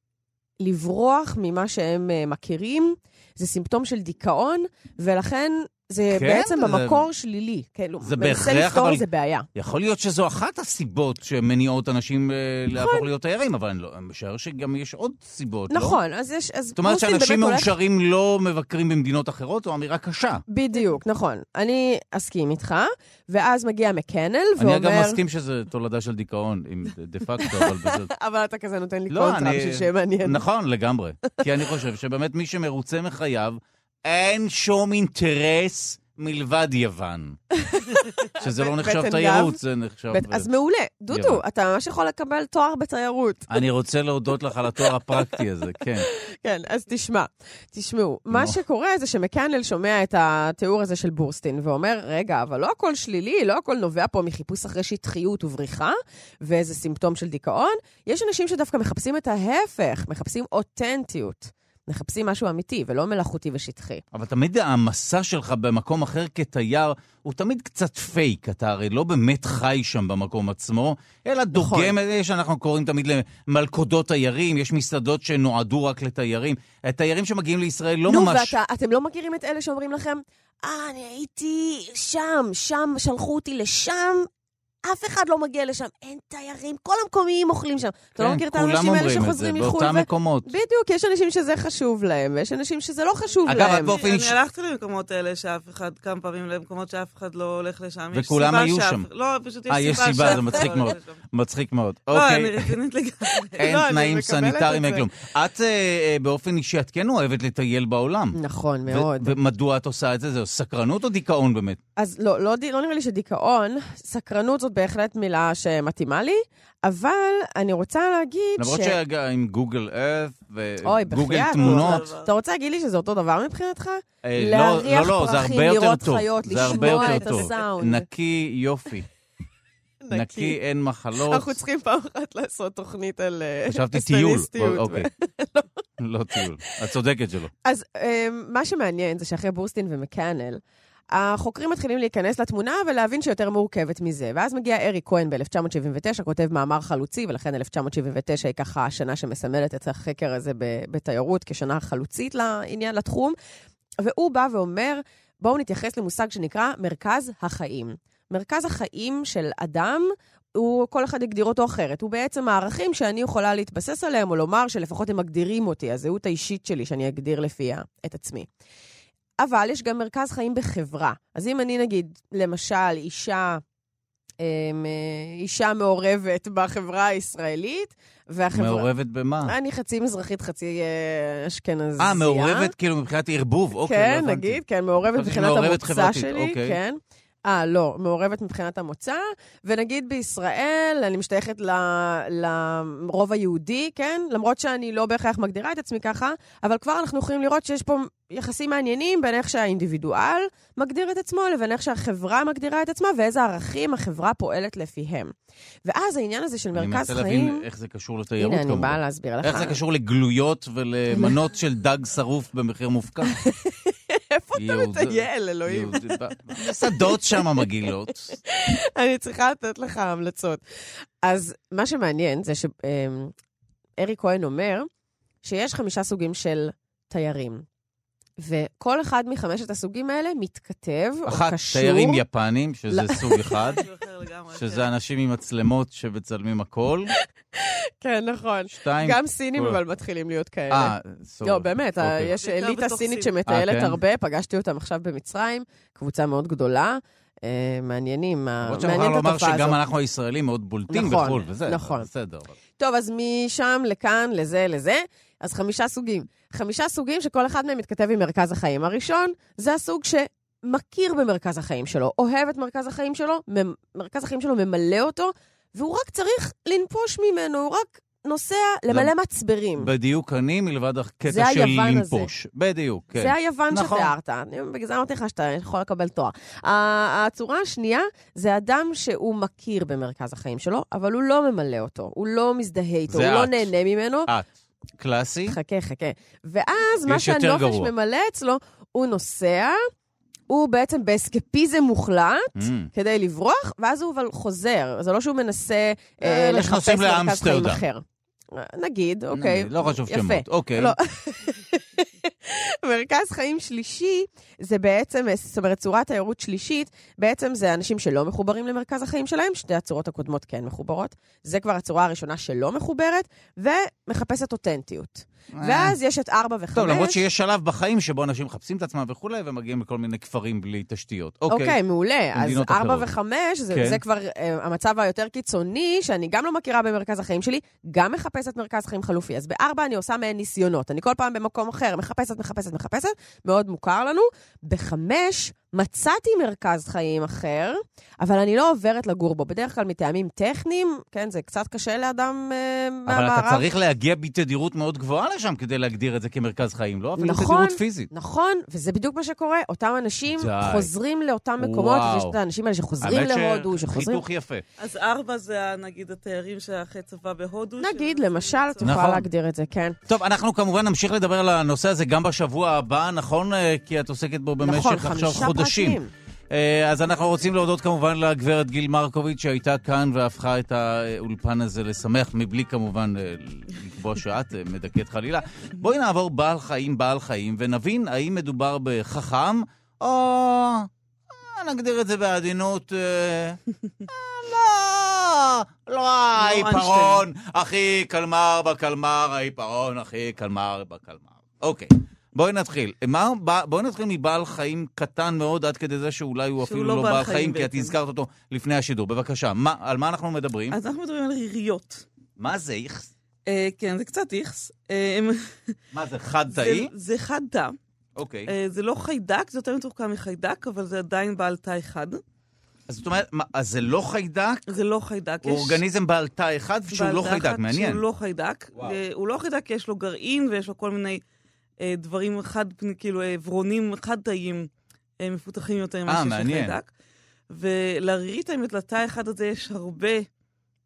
לברוח ממה שהם uh, מכירים, זה סימפטום של דיכאון, ולכן זה כן, בעצם זה- במקור שלילי. כאילו, זה מנסה בהכרח, לפתור אבל- איזה בעיה. יכול להיות שזו אחת הסיבות שמניעות אנשים אה, נכון. להפוך להיות תיירים, אבל אני לא- אני משער שגם יש עוד סיבות, לא? נכון, אז יש... אז זאת אומרת שאנשים באמת הולך- מאושרים לא מבקרים במדינות אחרות, זו אמירה קשה. בדיוק, נכון. אני אסכים איתך, ואז מגיע מקנל אני ואומר... אגב מסכים שזה תולדה של דיכאון, אם דה פקטו, אבל בסדר. אבל אתה כזה נותן לי לא, קונטרה אני- בשביל שיהיה מעניין. נכון, לגמרי. כי אני חושב שבאמת מי שמרוצה מחייו, אין שום אינטרס מלבד יוון. שזה לא נחשב תיירות. זה נחשב... אז מעולה. דודו. אתה ממש יכול לקבל תואר בתיירות. אני רוצה להודות לך על התואר הפרקטי הזה, כן. כן, אז תשמע, תשמעו, מה. שקורה זה שמקנל שומע את התיאור הזה של בורסטין ואומר, רגע, אבל לא הכל שלילי, לא הכל נובע פה מחיפוש אחרי שטחיות ובריחה, ואיזה סימפטום של דיכאון. יש אנשים שדווקא מחפשים את ההפך, מחפשים אותנטיות. מחפשים משהו אמיתי ולא מלאכותי ושטחי. אבל תמיד המסע שלך במקום אחר כתייר הוא תמיד קצת פייק. אתה הרי לא באמת חי שם במקום עצמו, אלא נכון. דוגם, אה, שאנחנו קוראים תמיד למלכודות תיירים, יש מסעדות שנועדו רק לתיירים. תיירים שמגיעים לישראל לא נו, ממש... ואתם לא מכירים את אלה שאומרים לכם, אה, אני הייתי שם, שם, שלחו אותי לשם, אף אחד לא מגיע לשם, אין תיירים, כל המקומיים אוכלים שם. אתה לא כן, מכיר את כולם האנשים האלה אומרים את זה, שחוזרים מחו"ל? באותם ו- מקומות. בדיוק, יש אנשים שזה חשוב להם, ויש אנשים שזה לא חשוב אגב, להם. את באופן אני אישי- הלכתי למקומות האלה שאף אחד, כמה פעמים למקומות שאף אחד לא הולך לשם. וכולם סיבה היו שאף- שם. לא, פשוט יש אה, יש סיבה סיבה, זה אחד מצחיק לא מאוד. מצחיק מאוד. לא, אני אוקיי. רצינית לגמרי. אין לא, אני תנאים סניטריים, אין. כלום. את אה, אה, באופן אישי, את כן אוהבת לטייל בעולם. נכון, מאוד. ומדוע את עושה את זה? זה סקרנות או דיכאון באמת? אז לא, לא, לא נראה לי שדיכאון, סקרנות זאת בהחלט מילה שמתאימה לי, אבל אני רוצה להגיד למרות ש... שעם גוגל ארת וגוגל תמונות, דבר. אתה רוצה להגיד לי שזה אותו דבר מבחינתך? אה, לא, להריח לא, לא, זה פרחים, הרבה יותר לראות טוב. חיות, לשמוע את טוב. הסאונד. נקי יופי. נקי, אין מחלות. אנחנו צריכים פעם אחת לעשות תוכנית על אה, חשבתי טיול. אוקיי. לא טיול. את צודקת שלא. אז אה, מה שמעניין זה שאחרי בורסטין ומקאנל, החוקרים מתחילים להיכנס לתמונה ולהבין שהיא יותר מורכבת מזה. ואז מגיע אריק כהן ב-1979, כותב מאמר חלוצי, ולכן 1979 היא ככה השנה שמסמלת את החקר הזה בתיירות כשנה חלוצית לעניין, לתחום. והוא בא ואומר, בואו נתייחס למושג שנקרא מרכז החיים. מרכז החיים של אדם, הוא, כל אחד יגדיר אותו אחרת. הוא בעצם הערכים שאני יכולה להתבסס עליהם, או לומר שלפחות הם מגדירים אותי, הזהות האישית שלי, שאני אגדיר לפיה את עצמי. אבל יש גם מרכז חיים בחברה. אז אם אני נגיד, למשל, אישה אה, אישה מעורבת בחברה הישראלית, והחברה... מעורבת במה? אני חצי מזרחית, חצי אה, אשכנזייה. אה, מעורבת כאילו מבחינת ערבוב, אוקיי, כן, לא. נגיד, כן, מעורבת חשבתי מבחינת המוצא שלי, אוקיי. כן. אה, לא, מעורבת מבחינת המוצא, ונגיד בישראל, אני משתייכת ל- לרוב היהודי, כן? למרות שאני לא בהכרח מגדירה את עצמי ככה, אבל כבר אנחנו יכולים לראות שיש פה יחסים מעניינים בין איך שהאינדיבידואל מגדיר את עצמו לבין איך שהחברה מגדירה את עצמה, ואיזה ערכים החברה פועלת לפיהם. ואז העניין הזה של אני מרכז מנסה חיים... להבין איך זה קשור לתיירות הנה, אני כמובן. באה להסביר לך. איך זה קשור לגלויות ולמנות של דג שרוף במחיר מופקע? אתה מטייל, אלוהים? בשדות שם מגעילות. אני צריכה לתת לך המלצות. אז מה שמעניין זה שארי כהן אומר שיש חמישה סוגים של תיירים. וכל אחד מחמשת הסוגים האלה מתכתב או אחת, קשור... תיירים יפנים, שזה סוג אחד, לגמרי, כן. שזה אנשים עם מצלמות שמצלמים הכל. כן, נכון. שתיים... גם סינים אבל מתחילים להיות כאלה. אה, סורי. לא, באמת, אוקיי. יש בעיקר אליטה סינית. שמטיילת אה, כן? הרבה, פגשתי אותם עכשיו במצרים, קבוצה מאוד גדולה. אה, מעניינים, ה- למרות שאני מעניין מוכרח את לומר התופעה הזאת. שגם אנחנו הישראלים מאוד בולטים נכון, בחו"ל, וזה, נכון. בסדר. טוב, אז משם לכאן, לזה, לזה, אז חמישה סוגים. חמישה סוגים שכל אחד מהם מתכתב עם מרכז החיים. הראשון, זה הסוג שמכיר במרכז החיים שלו, אוהב את מרכז החיים שלו, מרכז החיים שלו ממלא אותו, והוא רק צריך לנפוש ממנו, הוא רק נוסע למלא מצברים. בדיוק אני, מלבד הקטע של היוון הזה. לנפוש. בדיוק, כן. זה היוון נכון. שתיארת. בגלל זה אמרתי לך שאתה יכול לקבל תואר. הצורה השנייה זה אדם שהוא מכיר במרכז החיים שלו, אבל הוא לא ממלא אותו, הוא לא מזדהה איתו, הוא לא את. נהנה ממנו. את. קלאסי? חכה, חכה. ואז מה שהנופש. ממלא אצלו, הוא נוסע, הוא בעצם באסקפיזם מוחלט. Mm. כדי לברוח, ואז הוא אבל חוזר. זה לא שהוא מנסה אה, אלה לחפש מרכז חיים. אחר. אה, נגיד, אוקיי. לא חשוב יפה. שמות. אוקיי. לא. מרכז חיים שלישי זה בעצם, זאת אומרת, צורת תיירות שלישית, בעצם זה אנשים שלא מחוברים למרכז החיים שלהם, שתי הצורות הקודמות כן מחוברות. זה כבר הצורה הראשונה שלא מחוברת, ומחפשת אותנטיות. ואז יש את ארבע וחמש. אה. טוב, למרות שיש שלב בחיים שבו אנשים מחפשים את עצמם וכולי, ומגיעים לכל מיני כפרים בלי תשתיות. אוקיי, אוקיי. מעולה. אז ארבע. וחמש, זה, כן. זה כבר uh, המצב היותר קיצוני, שאני גם לא מכירה במרכז החיים שלי, גם מחפשת מרכז חיים חלופי. אז בארבע אני עושה מעין ניסיונות. אני כל פעם במקום אחר, מחפשת, מחפשת, מחפשת, מאוד מוכר לנו. בחמש, מצאתי מרכז חיים אחר, אבל אני לא עוברת לגור בו. בדרך כלל מטעמים טכניים, כן, זה קצת קשה לאדם אבל מהמערב. אתה צריך להגיע בתדירות מאוד גבוהה לשם כדי להגדיר את זה כמרכז חיים, לא? אפילו נכון. תדירות פיזית. נכון, וזה בדיוק מה שקורה. אותם אנשים די. חוזרים לאותם מקומות, וואו. ויש את האנשים האלה שחוזרים להודו, שחוזרים... שחיתוך יפה. אז ארבע זה נגיד התיירים שאחרי צבא בהודו. נגיד, למשל, את. יכולה נכון. להגדיר את זה, כן. טוב, אנחנו כמובן נמשיך לדבר על הנושא הזה גם בשבוע הבא, נכון? אה, כי את עוסקת בו במשך נכון, עכשיו חודשים. אה, אז אנחנו רוצים להודות כמובן לגברת גיל מרקוביץ' שהייתה כאן והפכה את האולפן הזה לשמח, מבלי כמובן אה, לקבוע שאת אה, מדכאת חלילה. בואי נעבור בעל חיים בעל חיים ונבין האם מדובר בחכם או... נגדיר את זה בעדינות... אה, לא, לא העיפרון הכי קלמר בקלמר, העיפרון הכי קלמר בקלמר. אוקיי. בואי נתחיל. מה, בואי נתחיל מבעל חיים קטן מאוד, עד כדי זה שאולי הוא אפילו לא לא בעל חיים חיים, כי את. הזכרת אותו לפני השידור. בבקשה, מה, על מה אנחנו מדברים? אז אנחנו מדברים על ריריות. מה זה איכס? אה, כן, זה קצת איכס. אה, מה זה, חד-תאי? זה- זה חד תא. אוקיי. אה, זה לא חיידק, זה יותר מתוחכם מחיידק, אבל זה עדיין בעל תא אחד. אז זאת אומרת, מה, אז זה לא חיידק? זה לא חיידק. הוא יש אורגניזם בעל תא אחד שהוא לא חיידק, מעניין. שהוא לא חיידק. וואו. אה, הוא לא חיידק כי יש לו גרעין ויש לו כל מיני דברים חד, כאילו אה, עברונים חד-תאיים אה, מפותחים יותר ממה אה, שיש. לחיידק. ולרירית האמת, לתא האחד הזה יש הרבה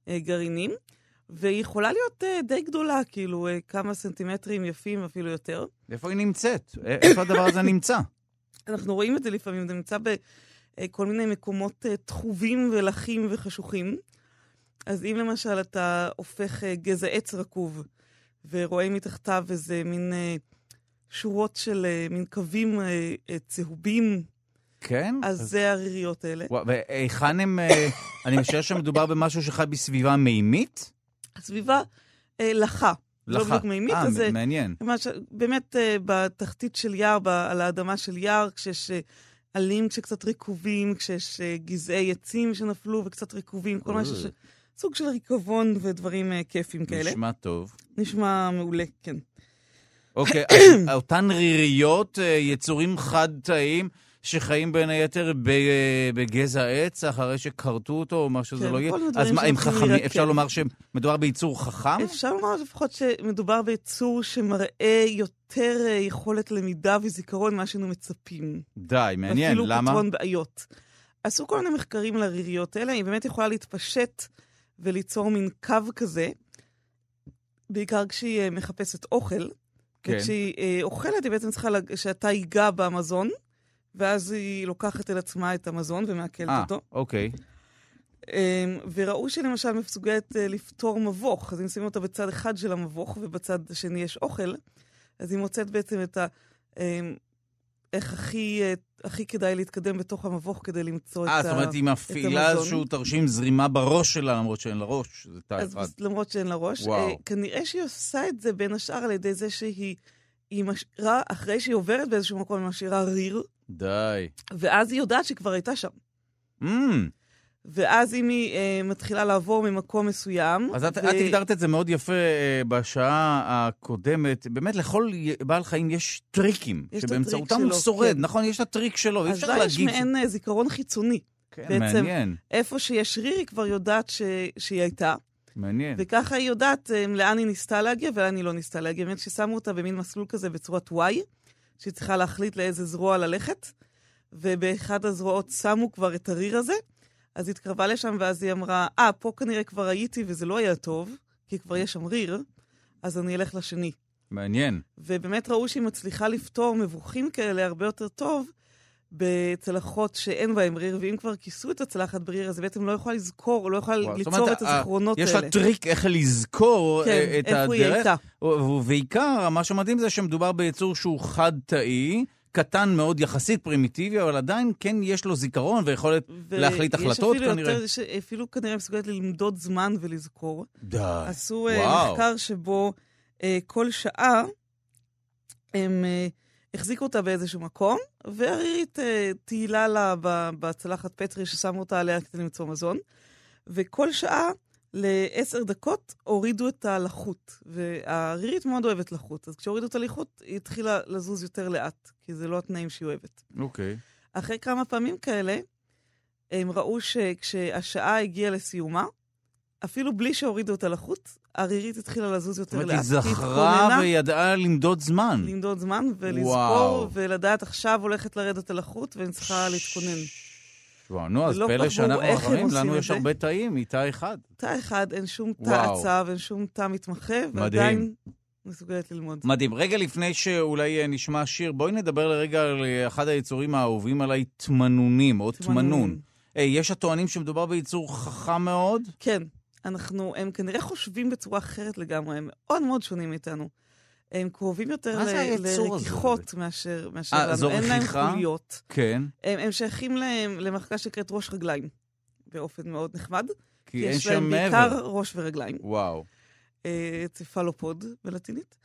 אה, גרעינים, והיא יכולה להיות אה, די גדולה, כאילו אה, כמה סנטימטרים יפים, אפילו יותר. איפה היא נמצאת? איפה הדבר הזה נמצא? אנחנו רואים את זה לפעמים, זה נמצא בכל מיני מקומות אה, טחובים ולחים וחשוכים. אז אם למשל אתה הופך אה, גזע עץ רקוב ורואה מתחתיו איזה מין אה, שורות של אה, מין קווים אה, אה, צהובים, כן? אז זה הריריות האלה. והיכן הם... אני משער שמדובר במשהו שחי בסביבה מימית? הסביבה אה, לחה. לא לחה. בדיוק מימית, אה, אז זה- מעניין. ממש, באמת אה, בתחתית של יער, ב- על האדמה של יער, כשיש אה, עלים כשקצת רקובים, כשיש אה, גזעי עצים שנפלו וקצת רקובים, כל משהו ש... סוג של ריקבון ודברים אה, כיפים כאלה. נשמע טוב. נשמע מעולה, כן. אוקיי, אז אותן ריריות, אה, יצורים חד-תאיים, שחיים בין היתר ב- בגזע עץ אחרי שכרתו אותו, או מה שזה כן, לא יהיה. אז מה, הם חכמים? אפשר לומר שמדובר ביצור חכם? אפשר לומר לפחות שמדובר ביצור שמראה יותר אה, יכולת למידה וזיכרון ממה שהיינו מצפים. די, מעניין, ואפילו למה? פתרון בעיות. עשו כל מיני מחקרים על הריריות האלה, היא באמת יכולה להתפשט וליצור מין קו כזה, בעיקר כשהיא אה, מחפשת אוכל. כן. וכשהיא אה, אוכלת, היא בעצם צריכה לג- שאתה ייגע במזון, ואז היא לוקחת אל עצמה את המזון ומעכלת אה, אותו. אוקיי. אמ, וראו שהיא למשל מסוגלת אה, לפתור מבוך, אז אם שמים אותה בצד אחד של המבוך ובצד השני יש אוכל, אז היא מוצאת בעצם את ה... אמ, איך הכי, אה, הכי כדאי להתקדם בתוך המבוך כדי למצוא אה, את זאת אומרת, היא מפעילה המזון. איזשהו תרשים זרימה בראש שלה, למרות שאין לה ראש. זה תא אז אחד. למרות שאין לה ראש. וואו. אה, כנראה שהיא עושה את זה בין השאר על ידי זה שהיא היא משאירה, אחרי שהיא עוברת באיזשהו מקום, היא משאירה ריר, די. ואז היא יודעת שהיא כבר הייתה שם. Mm, ואז אם היא אה, מתחילה לעבור ממקום מסוים... אז את, ו- את הגדרת את זה מאוד יפה אה, בשעה הקודמת. באמת, לכל בעל חיים יש טריקים, יש שבאמצעותם הוא שורד. כן. נכון, יש את הטריק שלו, אי אז אפשר לה יש להגיד... ש- מעין אה, זיכרון חיצוני. כן, בעצם- מעניין, איפה שיש ריר, היא כבר יודעת ש... שהיא הייתה, מעניין. וככה היא יודעת um, לאן היא ניסתה להגיע ולאן היא לא ניסתה להגיע. באמת ששמו אותה במין מסלול כזה בצורת Y, שהיא צריכה להחליט לאיזה זרוע ללכת, ובאחד הזרועות שמו כבר את הריר הזה, אז היא התקרבה לשם ואז היא אמרה, אה, פה כנראה כבר הייתי וזה לא היה טוב, כי כבר יש שם ריר, אז אני אלך לשני. מעניין. ובאמת ראו שהיא מצליחה לפתור מבוכים כאלה הרבה יותר טוב בצלחות שאין בהן ריר, ואם כבר כיסו את הצלחת בריר, אז היא בעצם לא יכולה לזכור, לא יכולה וואו, ליצור אומרת, את הזיכרונות יש האלה. לה טריק איך לזכור כן, אה, את איפה היא הדרך. הייתה. ובעיקר, מה שמדהים זה שמדובר ביצור שהוא חד-תאי, קטן מאוד יחסית, פרימיטיבי, אבל עדיין כן יש לו זיכרון ויכולת להחליט החלטות אפילו כנראה. יותר, ש- אפילו כנראה מסוגלת למדוד זמן ולזכור. די. עשו אה, וואו. מחקר שבו אה, כל שעה הם אה, החזיקו אותה באיזשהו מקום, והרירית אה, טיילה לה בצלחת פטרי ששמו אותה עליה כדי למצוא מזון, וכל שעה לעשר דקות הורידו את הלחות, והרירית מאוד אוהבת לחות, אז כשהורידו את הלחות היא התחילה לזוז יותר לאט, כי זה לא התנאים שהיא אוהבת. אוקיי. אחרי כמה פעמים כאלה, הם ראו שכשהשעה הגיעה לסיומה, אפילו בלי שהורידו אותה לחוט, הרירית התחילה לזוז זאת יותר אומרת, לאט. היא כי זכרה התכוננה וידעה למדוד זמן. למדוד זמן ולזכור, וואו. ולדעת עכשיו הולכת לרדת הלחות ואני צריכה להתכונן. וואו, נו, אז פלא שאנחנו אחרים, לנו יש. הרבה תאים, איתה אחד. תא אחד, אין שום תא. עצה ואין שום תא מתמחה. ועדיין מסוגלת ללמוד. מדהים. רגע לפני שאולי אה, נשמע שיר, בואי נדבר לרגע על אה, אחד היצורים האהובים עליי, תמנונים, או תמנון. יש הטוענים שמדובר ביצור חכם מאוד? כן, אנחנו, הם כנראה חושבים בצורה אחרת לגמרי, הם מאוד מאוד שונים מאיתנו. הם קרובים יותר ל- לרכיחות מאשר, מאשר אה, לנו. זו אין להם רכיכה? חוליות. כן. הם, הם שייכים להם למחלקה שנקראת ראש רגליים, באופן מאוד נחמד. כי אין יש להם שם בעיקר מעבר. ראש ורגליים, וואו. אה, צפלופוד בלטינית.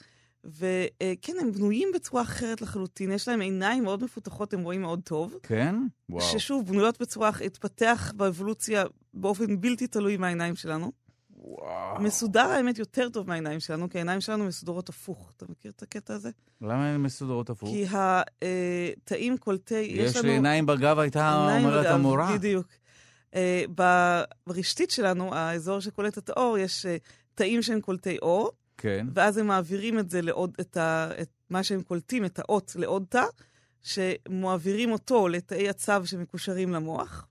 וכן, הם בנויים בצורה אחרת לחלוטין, יש להם עיניים מאוד מפותחות, הם רואים מאוד טוב. כן? וואו. ששוב, בנויות בצורה, התפתח באבולוציה באופן בלתי תלוי מהעיניים שלנו. וואו. מסודר האמת יותר טוב מהעיניים שלנו, כי העיניים שלנו מסודרות הפוך. אתה מכיר את הקטע הזה? למה הן מסודרות הפוך? כי התאים קולטי, יש יש לנו... לי עיניים בגב, הייתה אומרת המורה. בדיוק. אה, ברשתית שלנו, האזור שקולט את האור, יש אה, תאים שהם קולטי אור, כן. ואז הם מעבירים את זה לעוד, את, ה, את מה שהם קולטים, את האות, לעוד תא, שמעבירים אותו לתאי הצו שמקושרים למוח,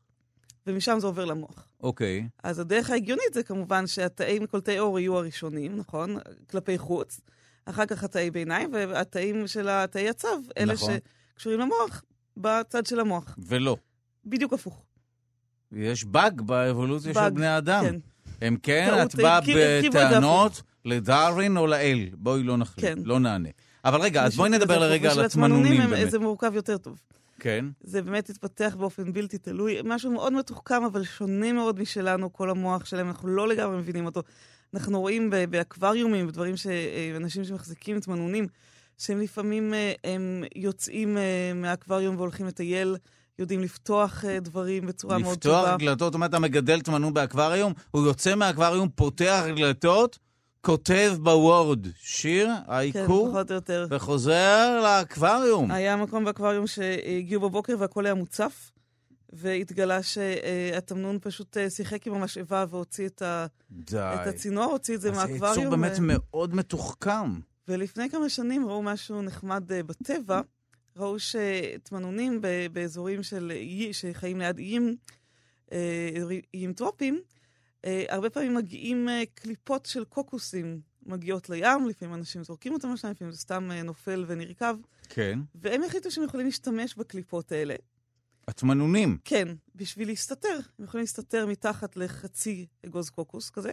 ומשם זה עובר למוח. אוקיי. אז הדרך ההגיונית זה כמובן שהתאים קולטי אור יהיו הראשונים, נכון? כלפי חוץ. אחר כך התאי ביניים, והתאים של התאי הצו, אלה נכון. שקשורים למוח, בצד של המוח. ולא. בדיוק הפוך. יש באג באבולוציה של באג, בני אדם. כן. אם כן, את באה בטענות לדרווין או לאל. בואי לא נחליט, כן. לא נענה. אבל רגע, אז בואי נדבר לרגע. על התמנונים הם- באמת. זה מורכב יותר טוב. כן. זה באמת התפתח באופן בלתי תלוי, משהו מאוד מתוחכם, אבל שונה מאוד משלנו, כל המוח שלהם, אנחנו לא לגמרי מבינים אותו. אנחנו רואים באקווריומים, בדברים שאנשים שמחזיקים תמנונים, שהם לפעמים אה, הם יוצאים אה, מהאקווריום והולכים לטייל יודעים לפתוח אה, דברים בצורה מאוד טובה. לפתוח דלתות, זאת אומרת, אתה מגדל תמנון באקווריום, הוא יוצא מהאקווריום, פותח דלתות, כותב בוורד שיר, כן, העיקור, פחות או יותר. וחוזר לאקווריום. היה מקום באקווריום שהגיעו בבוקר והכל היה מוצף, והתגלה שהתמנון פשוט אה, שיחק עם המשאבה והוציא את, ה... את הצינור, הוציא את זה אז זה מהאקווריום. יצור באמת ו- מאוד מתוחכם. ולפני כמה שנים ראו משהו נחמד אה, בטבע, ראו שתמנונים באזורים של שחיים ליד איים, אה, איים טרופיים, אה, הרבה פעמים מגיעים אה, קליפות של קוקוסים מגיעות לים, לפעמים אנשים זורקים אותם לשם, לפעמים זה סתם אה, נופל ונרקב, כן. והם החליטו שהם יכולים להשתמש בקליפות האלה. התמנונים. כן, בשביל להסתתר. הם יכולים להסתתר מתחת לחצי אגוז קוקוס כזה,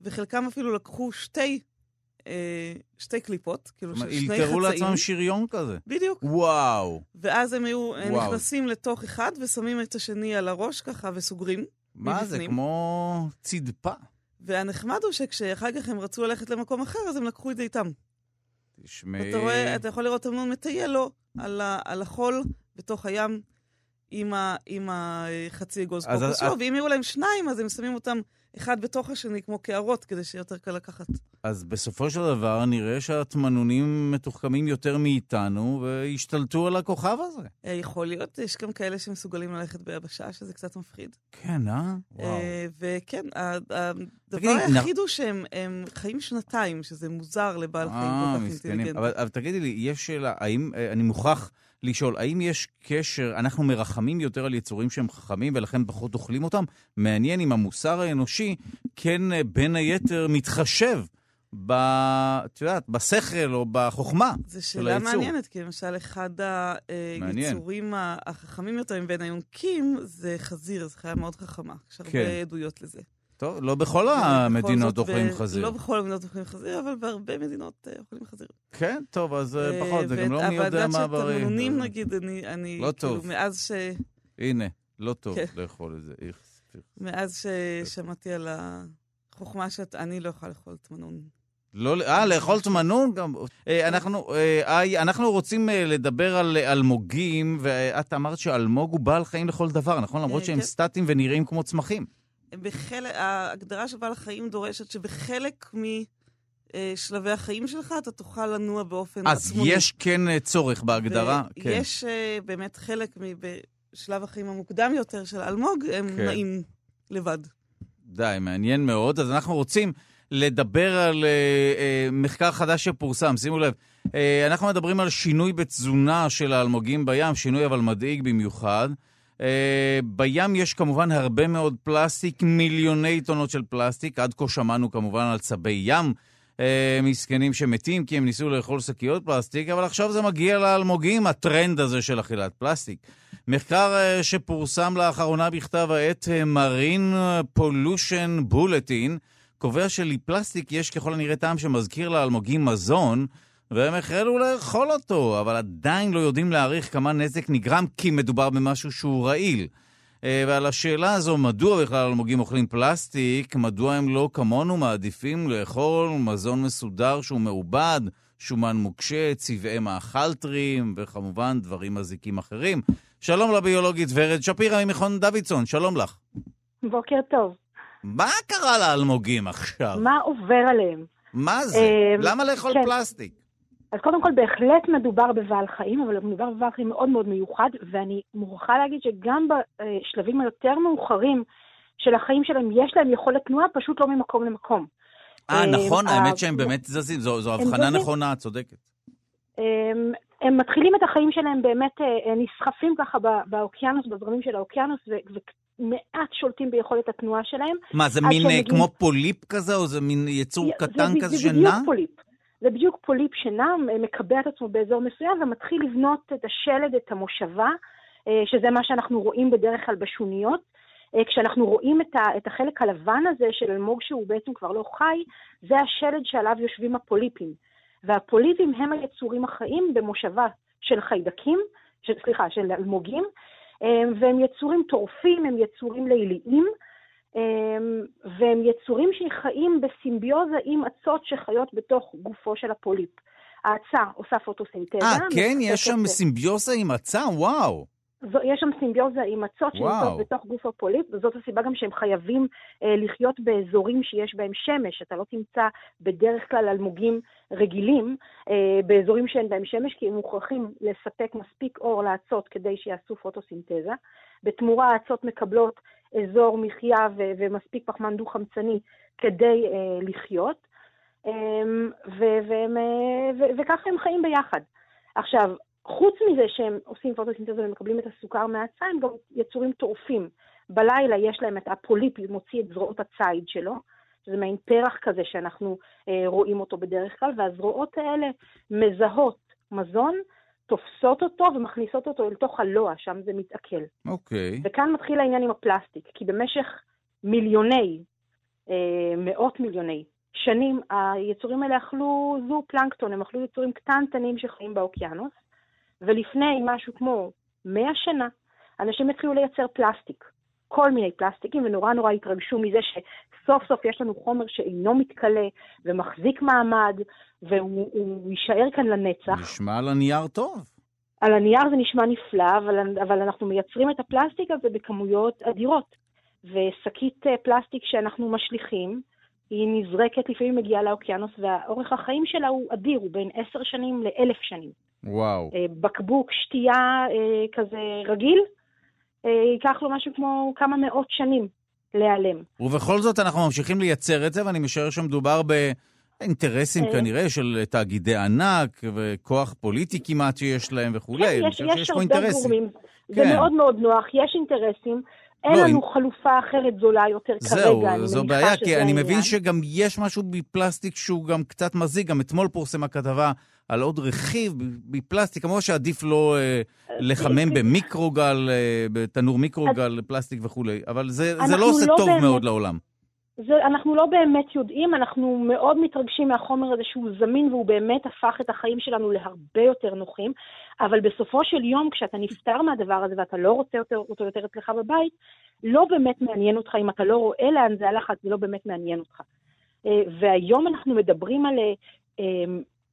וחלקם אפילו לקחו שתי, אה, שתי קליפות, כאילו של שני חצאים. לעצמם שריון כזה. בדיוק. וואו. ואז הם היו וואו. נכנסים לתוך אחד ושמים את השני על הראש ככה וסוגרים. מה זה, מבפנים. כמו צדפה. והנחמד הוא שכשאחר כך הם רצו ללכת למקום אחר, אז הם לקחו את זה איתם. תשמעי... אתה רואה, אתה יכול לראות אמנון מטייל לו על, ה, על החול בתוך הים עם, ה, עם החצי אגוז קוקוס אז- שלו, ואם יהיו להם שניים, אז הם שמים אותם אחד בתוך השני כמו קערות, כדי שיהיה יותר קל לקחת. אז בסופו של דבר נראה שהתמנונים מתוחכמים יותר מאיתנו והשתלטו על הכוכב הזה. אה, יכול להיות, יש גם כאלה שמסוגלים ללכת ביבשה, שזה קצת מפחיד. כן, אה? וואו. אה, וכן, ה- הדבר היחיד הוא שהם הם חיים שנתיים, שזה מוזר לבעל חיים אה, כל כך. אינטליגנטי. אבל, תגידי לי, יש שאלה, האם, אני מוכרח לשאול, האם יש קשר, אנחנו מרחמים יותר על יצורים שהם חכמים ולכן פחות אוכלים אותם? מעניין אם המוסר האנושי כן בין היתר מתחשב ב... את יודעת, בשכל או בחוכמה זו של שאלה היצור. מעניינת, כי למשל אחד. היצורים החכמים יותר מבין היונקים זה חזיר, זו חיה מאוד חכמה. יש הרבה כן. עדויות לזה. טוב, לא בכל ובכל המדינות אוכלים ב- חזיר. לא בכל המדינות אוכלים חזיר, אבל בהרבה מדינות אה, אוכלים חזיר. כן, טוב, אז אה, אה, פחות, זה גם לא מי יודע אבל מה בריא. שהתמנונים, אה, נגיד, אני, אני, לא כאילו, טוב. מאז, ש, הנה, לא טוב כן. לאכול את זה. מאז ששמעתי על החוכמה שאת, אני לא יכולה לאכול תמנון. לא, אה, לאכול תמנון גם. אה, אנחנו, אה, אה, אנחנו רוצים אה, לדבר על אה, אלמוגים, ואת אמרת שאלמוג הוא בעל חיים לכל דבר, נכון? למרות אה, שהם כן. סטטיים ונראים כמו צמחים. בחלק, ההגדרה של בעל החיים דורשת שבחלק משלבי החיים שלך אתה תוכל לנוע באופן אז עצמוני. יש כן אה, צורך בהגדרה? כן. ויש אה, באמת חלק מ- בשלב החיים המוקדם יותר של אלמוג, הם כן. נעים לבד. די, מעניין מאוד. אז אנחנו רוצים לדבר על אה, אה, מחקר חדש שפורסם, שימו לב. אה, אנחנו מדברים על שינוי בתזונה של האלמוגים בים, שינוי אבל מדאיג במיוחד. בים יש כמובן הרבה מאוד פלסטיק, מיליוני טונות של פלסטיק. עד כה שמענו כמובן על צבי ים. מסכנים שמתים כי הם ניסו לאכול שקיות פלסטיק, אבל עכשיו זה מגיע לאלמוגים, הטרנד הזה של אכילת פלסטיק. מחקר שפורסם לאחרונה בכתב העת Marine Pollution Bulletin, קובע שלפלסטיק יש ככל הנראה טעם שמזכיר לאלמוגים מזון, והם החלו לאכול אותו, אבל עדיין לא יודעים להעריך כמה נזק נגרם, כי מדובר במשהו שהוא רעיל. אה, ועל השאלה הזו, מדוע בכלל אלמוגים אוכלים פלסטיק, מדוע הם לא כמונו מעדיפים לאכול מזון מסודר שהוא מעובד, שומן מוקשה, צבעי מאכל טריים, וכמובן דברים מזיקים אחרים. שלום לביולוגית ורד שפירא ממכון דוידסון, שלום לך. בוקר טוב. מה קרה לאלמוגים עכשיו? מה עובר עליהם? מה זה? אה, למה לאכול כן. פלסטיק? אז קודם כל, בהחלט מדובר בבעל חיים, אבל מדובר בבעל חיים מאוד מאוד מיוחד, ואני מוכרחה להגיד שגם בשלבים היותר מאוחרים של החיים שלהם, יש להם יכולת תנועה, פשוט לא ממקום למקום. אה, אה, נכון, אה, האמת שהם באמת זזים, זו הבחנה. נכונה, את צודקת. הם, מתחילים את החיים שלהם באמת אה, נסחפים ככה באוקיינוס, בזרמים של האוקיינוס, ו- ומעט שולטים ביכולת התנועה שלהם. מה, זה מין אה, מגיעים- כמו פוליפ כזה, או זה מין יצור זה- קטן זה, כזה זה שנע? בדיוק פוליפ. זה בדיוק פוליפ שנע, מקבע את עצמו באזור מסוים ומתחיל לבנות את השלד, את המושבה, אה, שזה מה שאנחנו רואים בדרך כלל בשוניות. אה, כשאנחנו רואים את, ה, את החלק הלבן הזה של אלמוג שהוא בעצם כבר לא חי, זה השלד שעליו יושבים הפוליפים. והפוליפים הם היצורים החיים במושבה של חיידקים, של, סליחה, של אלמוגים, אה, והם יצורים טורפים, הם יצורים ליליים, אה, והם יצורים שחיים בסימביוזה עם אצות שחיות בתוך גופו של הפוליפ. האצה עושה פוטוסינתזה. אה, כן? יש שם סימביוזה עם עצה? וואו. יש שם סימביוזה עם מצות. שנמצאות בתוך גוף הפוליפ, וזאת הסיבה גם שהם חייבים אה, לחיות באזורים שיש בהם שמש. אתה לא תמצא בדרך כלל אלמוגים רגילים אה, באזורים שאין בהם שמש, כי הם מוכרחים לספק מספיק אור לאצות כדי שיעשו פוטוסינתזה. בתמורה האצות מקבלות אזור מחיה ו- ומספיק פחמן דו-חמצני כדי אה, לחיות, אה, ו- והם, אה, ו- וככה הם חיים ביחד. עכשיו, חוץ מזה שהם עושים פוטוסינתזה ומקבלים את הסוכר מהעצה, הם גם יצורים טורפים. בלילה יש להם את הפוליפ, מוציא את זרועות הציד שלו, שזה מעין פרח כזה שאנחנו אה, רואים אותו בדרך כלל, והזרועות האלה מזהות מזון, תופסות אותו ומכניסות אותו אל תוך הלוע, שם זה מתעכל. אוקיי. וכאן מתחיל העניין עם הפלסטיק, כי במשך מיליוני, אה, מאות מיליוני שנים, היצורים האלה אכלו זו פלנקטון, הם אכלו יצורים קטנטנים שחיים באוקיינוס, ולפני משהו כמו 100 שנה, אנשים התחילו לייצר פלסטיק. כל מיני פלסטיקים, ונורא נורא התרגשו מזה שסוף סוף יש לנו חומר שאינו מתכלה ומחזיק מעמד, והוא הוא יישאר כאן לנצח. נשמע על הנייר טוב. על הנייר זה נשמע נפלא, אבל, אבל אנחנו מייצרים את הפלסטיק הזה בכמויות אדירות. ושקית אה, פלסטיק שאנחנו משליכים, היא נזרקת, לפעמים מגיעה לאוקיינוס, והאורך החיים שלה הוא אדיר, הוא בין עשר שנים לאלף שנים. וואו. אה, בקבוק שתייה אה, כזה רגיל, אה, ייקח לו משהו כמו כמה מאות שנים להיעלם. ובכל זאת אנחנו ממשיכים לייצר את זה, ואני משער שמדובר באינטרסים אה. כנראה של תאגידי ענק וכוח פוליטי כמעט שיש להם וכולי. כן, יש, יש הרבה אינטרסים. גורמים. זה כן. מאוד מאוד נוח, יש אינטרסים. אין לא, לנו אם- חלופה אחרת זולה יותר זהו, כרגע, אני זו מניחה בעיה, שזה כי אני העניין. מבין שגם יש משהו בפלסטיק שהוא גם קצת מזיק. גם אתמול פורסמה כתבה על עוד רכיב בפלסטיק, כמובן שעדיף לא אה, לחמם במיקרוגל, אה, בתנור מיקרוגל, פלסטיק וכולי, אבל זה זה לא עושה לא טוב באמת- מאוד לעולם. זה, אנחנו לא באמת יודעים, אנחנו מאוד מתרגשים מהחומר הזה שהוא זמין והוא באמת הפך את החיים שלנו להרבה יותר נוחים, אבל בסופו של יום, כשאתה נפטר מהדבר הזה ואתה לא רוצה אותו, אותו יותר אצלך בבית, לא באמת מעניין אותך, אם אתה לא רואה לאן זה הלך, זה לא באמת מעניין אותך. אה, והיום אנחנו מדברים על אה, אה,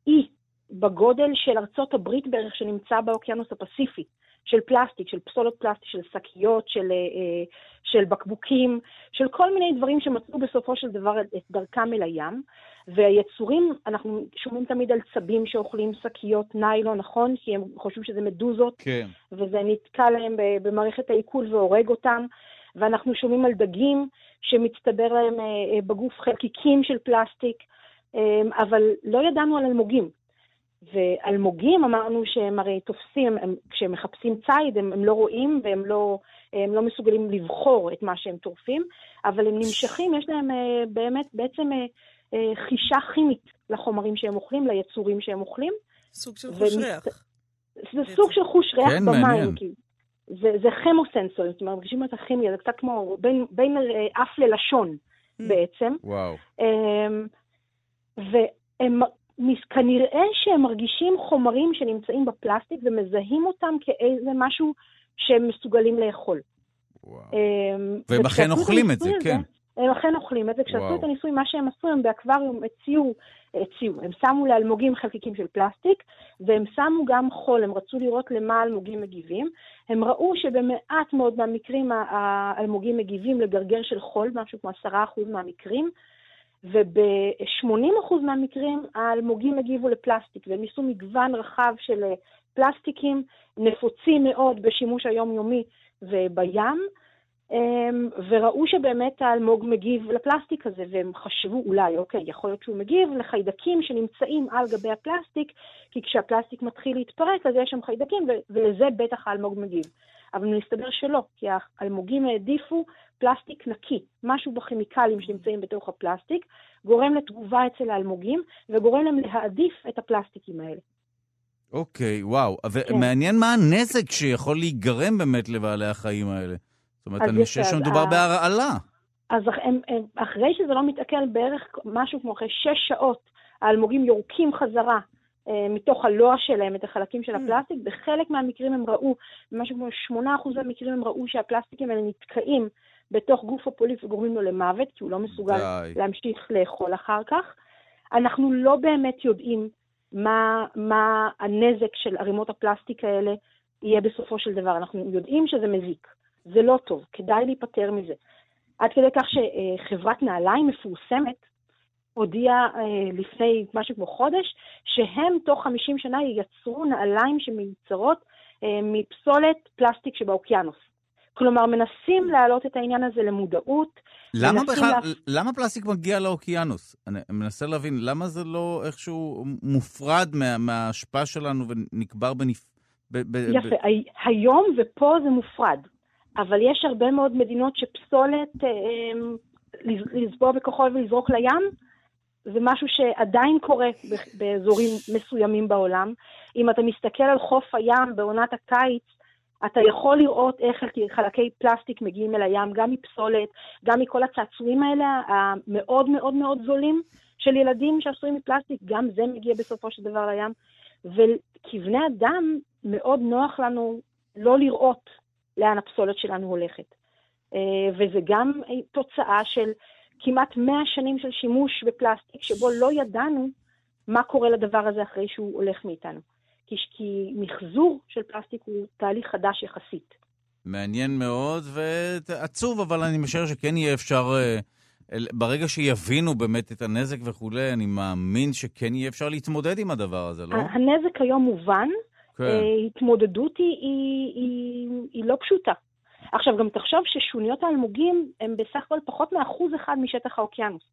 אי בגודל של ארצות הברית בערך שנמצא באוקיינוס הפסיפי, של פלסטיק, של פסולת פלסטיק, של שקיות, של, אה, אה, של בקבוקים, של כל מיני דברים שמצאו בסופו של דבר את דרכם אל הים. והיצורים, אנחנו שומעים תמיד על צבים שאוכלים שקיות ניילון, נכון? כי הם חושבים שזה מדוזות, כן. וזה נתקע להם במערכת העיכול והורג אותם. ואנחנו שומעים על דגים שמצטבר להם אה, בגוף חלקיקים של פלסטיק, אבל לא ידענו על אלמוגים. ואלמוגים אמרנו שהם הרי תופסים, הם, כשהם מחפשים ציד הם, הם לא רואים והם לא, הם לא מסוגלים לבחור את מה שהם טורפים, אבל הם נמשכים, יש להם אה, באמת בעצם אה, אה, חישה כימית לחומרים שהם אוכלים, ליצורים שהם אוכלים. סוג של חוש ריח. זה סוג של חוש ריח כן, במים. מעניין. כי זה, זה כימוסנסורים, זאת אומרת, מרגישים את הכימיה, זה קצת כמו בין, בין אה, אף ללשון Mm. בעצם. וואו. אמ, והם כנראה שהם מרגישים חומרים שנמצאים בפלסטיק ומזהים אותם כאיזה משהו שהם מסוגלים לאכול. וואו. אמ, והם אכן אוכלים את זה, כן. הם אכן אוכלים את זה. כשעשו. את הניסוי, מה שהם עשו, הם באקווריום הציעו, הציעו, הם שמו לאלמוגים חלקיקים של פלסטיק, והם שמו גם חול, הם רצו לראות למה האלמוגים מגיבים. הם ראו שבמעט מאוד מהמקרים האלמוגים מגיבים לגרגר של חול, משהו כמו עשרה אחוז מהמקרים, וב-80% מהמקרים האלמוגים הגיבו לפלסטיק, והם ניסו מגוון רחב של אה, פלסטיקים נפוצים מאוד בשימוש היומיומי ובים, אמ, וראו שבאמת האלמוג מגיב לפלסטיק הזה, והם חשבו אולי, אוקיי, יכול להיות שהוא מגיב לחיידקים שנמצאים על גבי הפלסטיק, כי כשהפלסטיק מתחיל להתפרק אז יש שם חיידקים, ולזה בטח האלמוג מגיב. אבל מסתבר שלא, כי האלמוגים העדיפו פלסטיק נקי, משהו בכימיקלים שנמצאים בתוך הפלסטיק, גורם לתגובה אצל האלמוגים, וגורם להם להעדיף את הפלסטיקים האלה. אוקיי, וואו. כן. ומעניין מה הנזק שיכול להיגרם באמת לבעלי החיים האלה. זאת אומרת, אני חושב שמדובר ה- בהרעלה. אז הם, הם, אחרי שזה לא מתעכל בערך משהו כמו אחרי שש שעות, האלמוגים יורקים חזרה מתוך הלוע שלהם את החלקים של Mm. הפלסטיק. בחלק מהמקרים הם ראו, משהו כמו 8% מהמקרים הם ראו שהפלסטיקים האלה נתקעים בתוך גוף הפוליף וגורמים לו למוות, כי הוא לא מסוגל די. להמשיך לאכול אחר כך. אנחנו לא באמת יודעים מה, מה הנזק של ערימות הפלסטיק האלה יהיה בסופו של דבר. אנחנו יודעים שזה מזיק, זה לא טוב, כדאי להיפטר מזה. עד כדי כך שחברת נעליים מפורסמת הודיעה אה, לפני משהו כמו חודש, שהם תוך 50 שנה ייצרו נעליים שמיוצרות אה, מפסולת פלסטיק שבאוקיינוס. כלומר, מנסים להעלות את העניין הזה למודעות. למה בכלל, לה... למה פלסטיק מגיע לאוקיינוס? אני מנסה להבין, למה זה לא איכשהו מופרד מה, מההשפעה שלנו ונקבר בנפ... ב, ב, יפה, ב... היום ופה זה מופרד, אבל יש הרבה מאוד מדינות שפסולת, אה, אה, לזבוע בכחול ולזרוק לים, זה משהו שעדיין קורה באזורים מסוימים בעולם. אם אתה מסתכל על חוף הים בעונת הקיץ, אתה יכול לראות איך חלקי פלסטיק מגיעים אל הים, גם מפסולת, גם מכל הצעצועים האלה, המאוד מאוד מאוד זולים של ילדים שעשויים מפלסטיק, גם זה מגיע בסופו של דבר לים. וכבני אדם, מאוד נוח לנו לא לראות לאן הפסולת שלנו הולכת. אה, וזה גם תוצאה של כמעט 100 שנים של שימוש בפלסטיק, שבו לא ידענו מה קורה לדבר הזה אחרי שהוא הולך מאיתנו. כי, כי מחזור של פלסטיק הוא תהליך חדש יחסית. מעניין מאוד ועצוב, אבל אני משער שכן יהיה אפשר, אה, ברגע שיבינו באמת את הנזק וכולי, אני מאמין שכן יהיה אפשר להתמודד עם הדבר הזה, לא? הנזק היום מובן, כן. אה, התמודדות היא, היא, היא, היא לא פשוטה. עכשיו, גם תחשוב ששוניות האלמוגים הם בסך הכל פחות מאחוז אחד משטח האוקיינוס.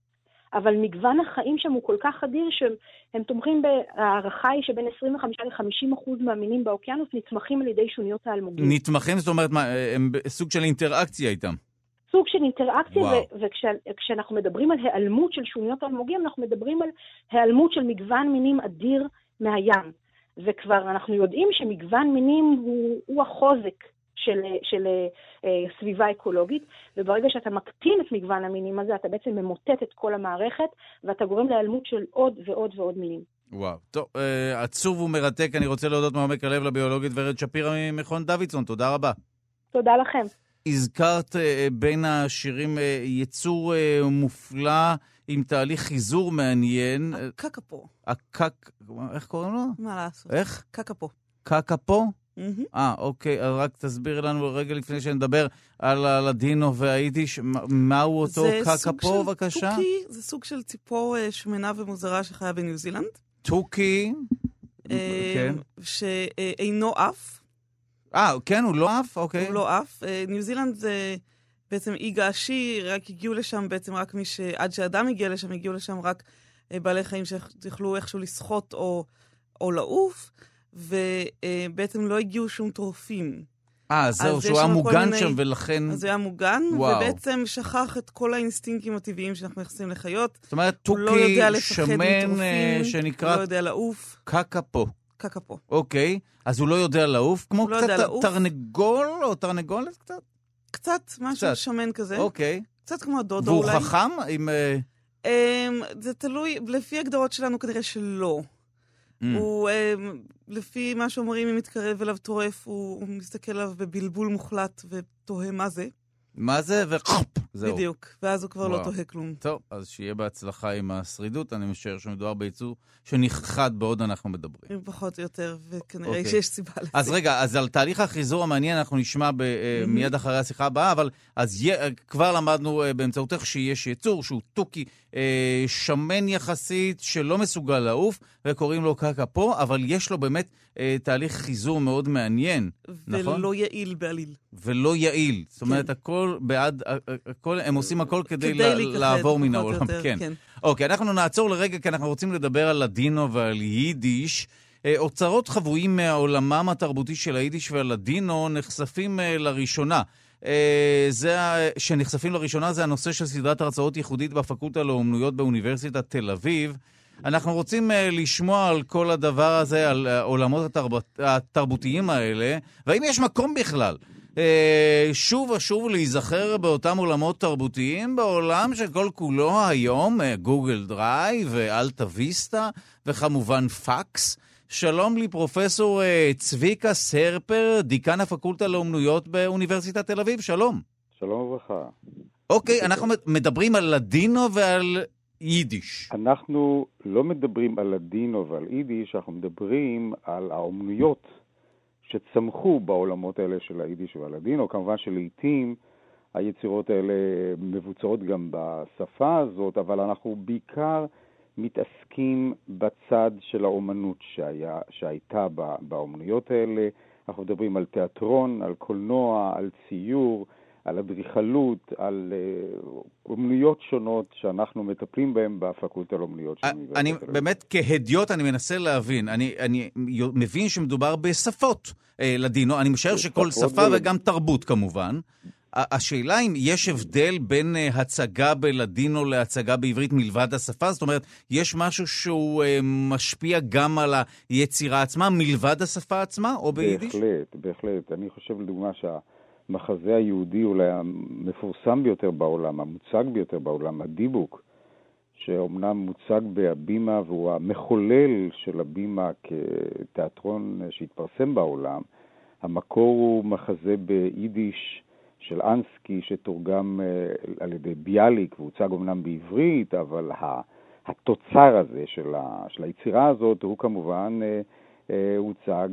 אבל מגוון החיים שם הוא כל כך אדיר שהם תומכים בהערכה היא שבין 25 ל-50 אחוז מהמינים באוקיינוס נתמכים על ידי שוניות האלמוגים. נתמכים? זאת אומרת, מה, הם סוג של אינטראקציה איתם. סוג של אינטראקציה, וכשאנחנו מדברים על היעלמות של שוניות האלמוגים, אנחנו מדברים על היעלמות של מגוון מינים אדיר מהים. וכבר אנחנו יודעים שמגוון מינים הוא, הוא החוזק של, של אה, סביבה אקולוגית, וברגע שאתה מקטין את מגוון המינים הזה, אתה בעצם ממוטט את כל המערכת, ואתה גורם להיעלמות של עוד ועוד ועוד מינים. וואו. טוב, אה, עצוב ומרתק. אני רוצה להודות מעומק הלב לביולוגית ורד שפירא ממכון דוידסון. תודה רבה. תודה לכם. הזכרת אה, בין השירים אה, יצור אה, מופלא עם תהליך חיזור מעניין. הקקפו. הקק... איך קוראים לו? מה לעשות? איך? קקפו. קקפו? אה, אוקיי, אז רק תסבירי לנו רגע לפני שנדבר על הלדינו והיידיש, מהו אותו קקפו, בבקשה? תוכי, זה סוג של ציפור אה, שמנה ומוזרה שחיה בניו זילנד. תוכי, אה, כן. שאינו עף. אה, כן, הוא לא עף? אוקיי. הוא לא עף. אה, ניו זילנד זה בעצם אי געשי, רק הגיעו לשם בעצם רק מי ש... עד שאדם הגיע לשם, הגיעו לשם רק בעלי חיים שיכלו איכשהו לשחות או, או לעוף. ובעצם לא הגיעו שום טורפים. אה, זהו, שהוא היה מוגן מיני... שם ולכן... אז הוא היה מוגן, וואו. ובעצם שכח את כל האינסטינקטים הטבעיים שאנחנו מייחסים לחיות. זאת אומרת, תוכי, לא שמן, אה, שנקרא... הוא לא יודע לעוף. קקפו. קקפו. אוקיי, אז הוא לא יודע לעוף? כמו לא קצת תרנגול או תרנגולת קצת? קצת, משהו קצת. שמן כזה. אוקיי. קצת כמו הדודו אולי. והוא חכם? עם... Um, זה תלוי, לפי הגדרות שלנו כנראה שלא. Mm. הוא, אה, לפי מה שאומרים, אם מתקרב אליו טורף, הוא, הוא מסתכל עליו בבלבול מוחלט ותוהה מה זה. מה זה, וחופ, זהו. בדיוק, ואז הוא כבר לא וואו. לא תוהה כלום. טוב, אז שיהיה בהצלחה עם השרידות. אני משער שמדובר ביצור שנכחד בעוד אנחנו מדברים. פחות או יותר, וכנראה okay. אוקיי. שיש סיבה לזה. אז רגע, אז על תהליך החיזור המעניין אנחנו נשמע ב, mm-hmm. מיד אחרי השיחה הבאה, אבל אז י... כבר למדנו אה, באמצעותך שיש יצור שהוא תוכי אה, שמן יחסית, שלא מסוגל לעוף, וקוראים לו קקה פה, אבל יש לו באמת אה, תהליך חיזור מאוד מעניין, ולא נכון? ולא יעיל בעליל. ולא יעיל. זאת אומרת, כן. הכל בעד, הכל, הם עושים הכל כדי, כדי לה, לעבור מן העולם. יותר, כן. כן. אוקיי, אנחנו נעצור לרגע, כי אנחנו רוצים לדבר על לדינו ועל יידיש. אה, אוצרות חבויים מעולמם התרבותי של היידיש והלדינו נחשפים אה, לראשונה. אה, זה, שנחשפים לראשונה זה הנושא של סדרת הרצאות ייחודית בפקולטה לאומנויות באוניברסיטת תל אביב. אנחנו רוצים אה, לשמוע על כל הדבר הזה, על העולמות התרבות, התרבותיים האלה, והאם יש מקום בכלל אה, שוב ושוב להיזכר באותם עולמות תרבותיים בעולם שכל כולו היום גוגל דרייב ואלטה ויסטה, וכמובן פקס. שלום לפרופסור uh, צביקה סרפר, דיקן הפקולטה לאומנויות באוניברסיטת תל אביב, שלום. שלום וברכה. אוקיי, okay, אנחנו מדברים על לדינו ועל יידיש. אנחנו לא מדברים על לדינו ועל יידיש, אנחנו מדברים על האומנויות שצמחו בעולמות האלה של היידיש והלדינו. כמובן שלעיתים היצירות האלה מבוצעות גם בשפה הזאת, אבל אנחנו בעיקר מתעסקים בצד של האומנות שהיה, שהייתה באומנויות האלה. אנחנו מדברים על תיאטרון, על קולנוע, על ציור, על אדריכלות, על uh, אומנויות שונות שאנחנו מטפלים בהן בפקולטה לאומנויות של אוניברסיטת אני באמת, כהדיוט, אני מנסה להבין. אני, אני מבין שמדובר בשפות אה, לדינו, אני משער שכל שפה וגם תרבות כמובן. השאלה אם יש הבדל בין אה, הצגה בלדינו להצגה בעברית מלבד השפה? זאת אומרת, יש משהו שהוא אה, משפיע גם על היצירה עצמה מלבד השפה עצמה, או ביידיש? בהחלט, בהחלט. אני חושב לדוגמה שהמחזה היהודי אולי המפורסם ביותר בעולם, המוצג ביותר בעולם, הדיבוק, שאומנם מוצג בהבימה והוא המחולל של הבימה כתיאטרון שהתפרסם בעולם, המקור הוא מחזה ביידיש של אנסקי שתורגם אה, על ידי ביאליק והוצג אמנם בעברית, אבל התוצר הזה של, ה, של היצירה הזאת הוא כמובן אה, אה, הוצג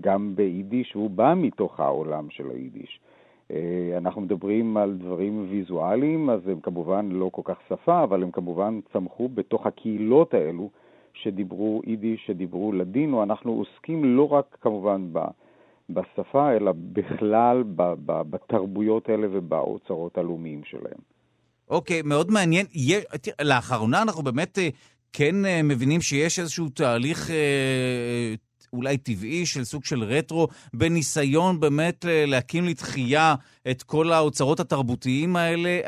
גם ביידיש, והוא בא מתוך העולם של היידיש. אנחנו מדברים על דברים ויזואליים, אז הם כמובן לא כל כך שפה, אבל הם כמובן צמחו בתוך הקהילות האלו שדיברו יידיש, שדיברו לדינו. אנחנו עוסקים לא רק כמובן ב... בשפה, אלא בכלל בתרבויות האלה ובאוצרות הלאומיים שלהם. אוקיי, okay, מאוד מעניין. לאחרונה אנחנו באמת אה, כן אה, מבינים שיש איזשהו תהליך אה, אולי טבעי של סוג של רטרו, בניסיון באמת להקים לתחייה את כל האוצרות התרבותיים האלה.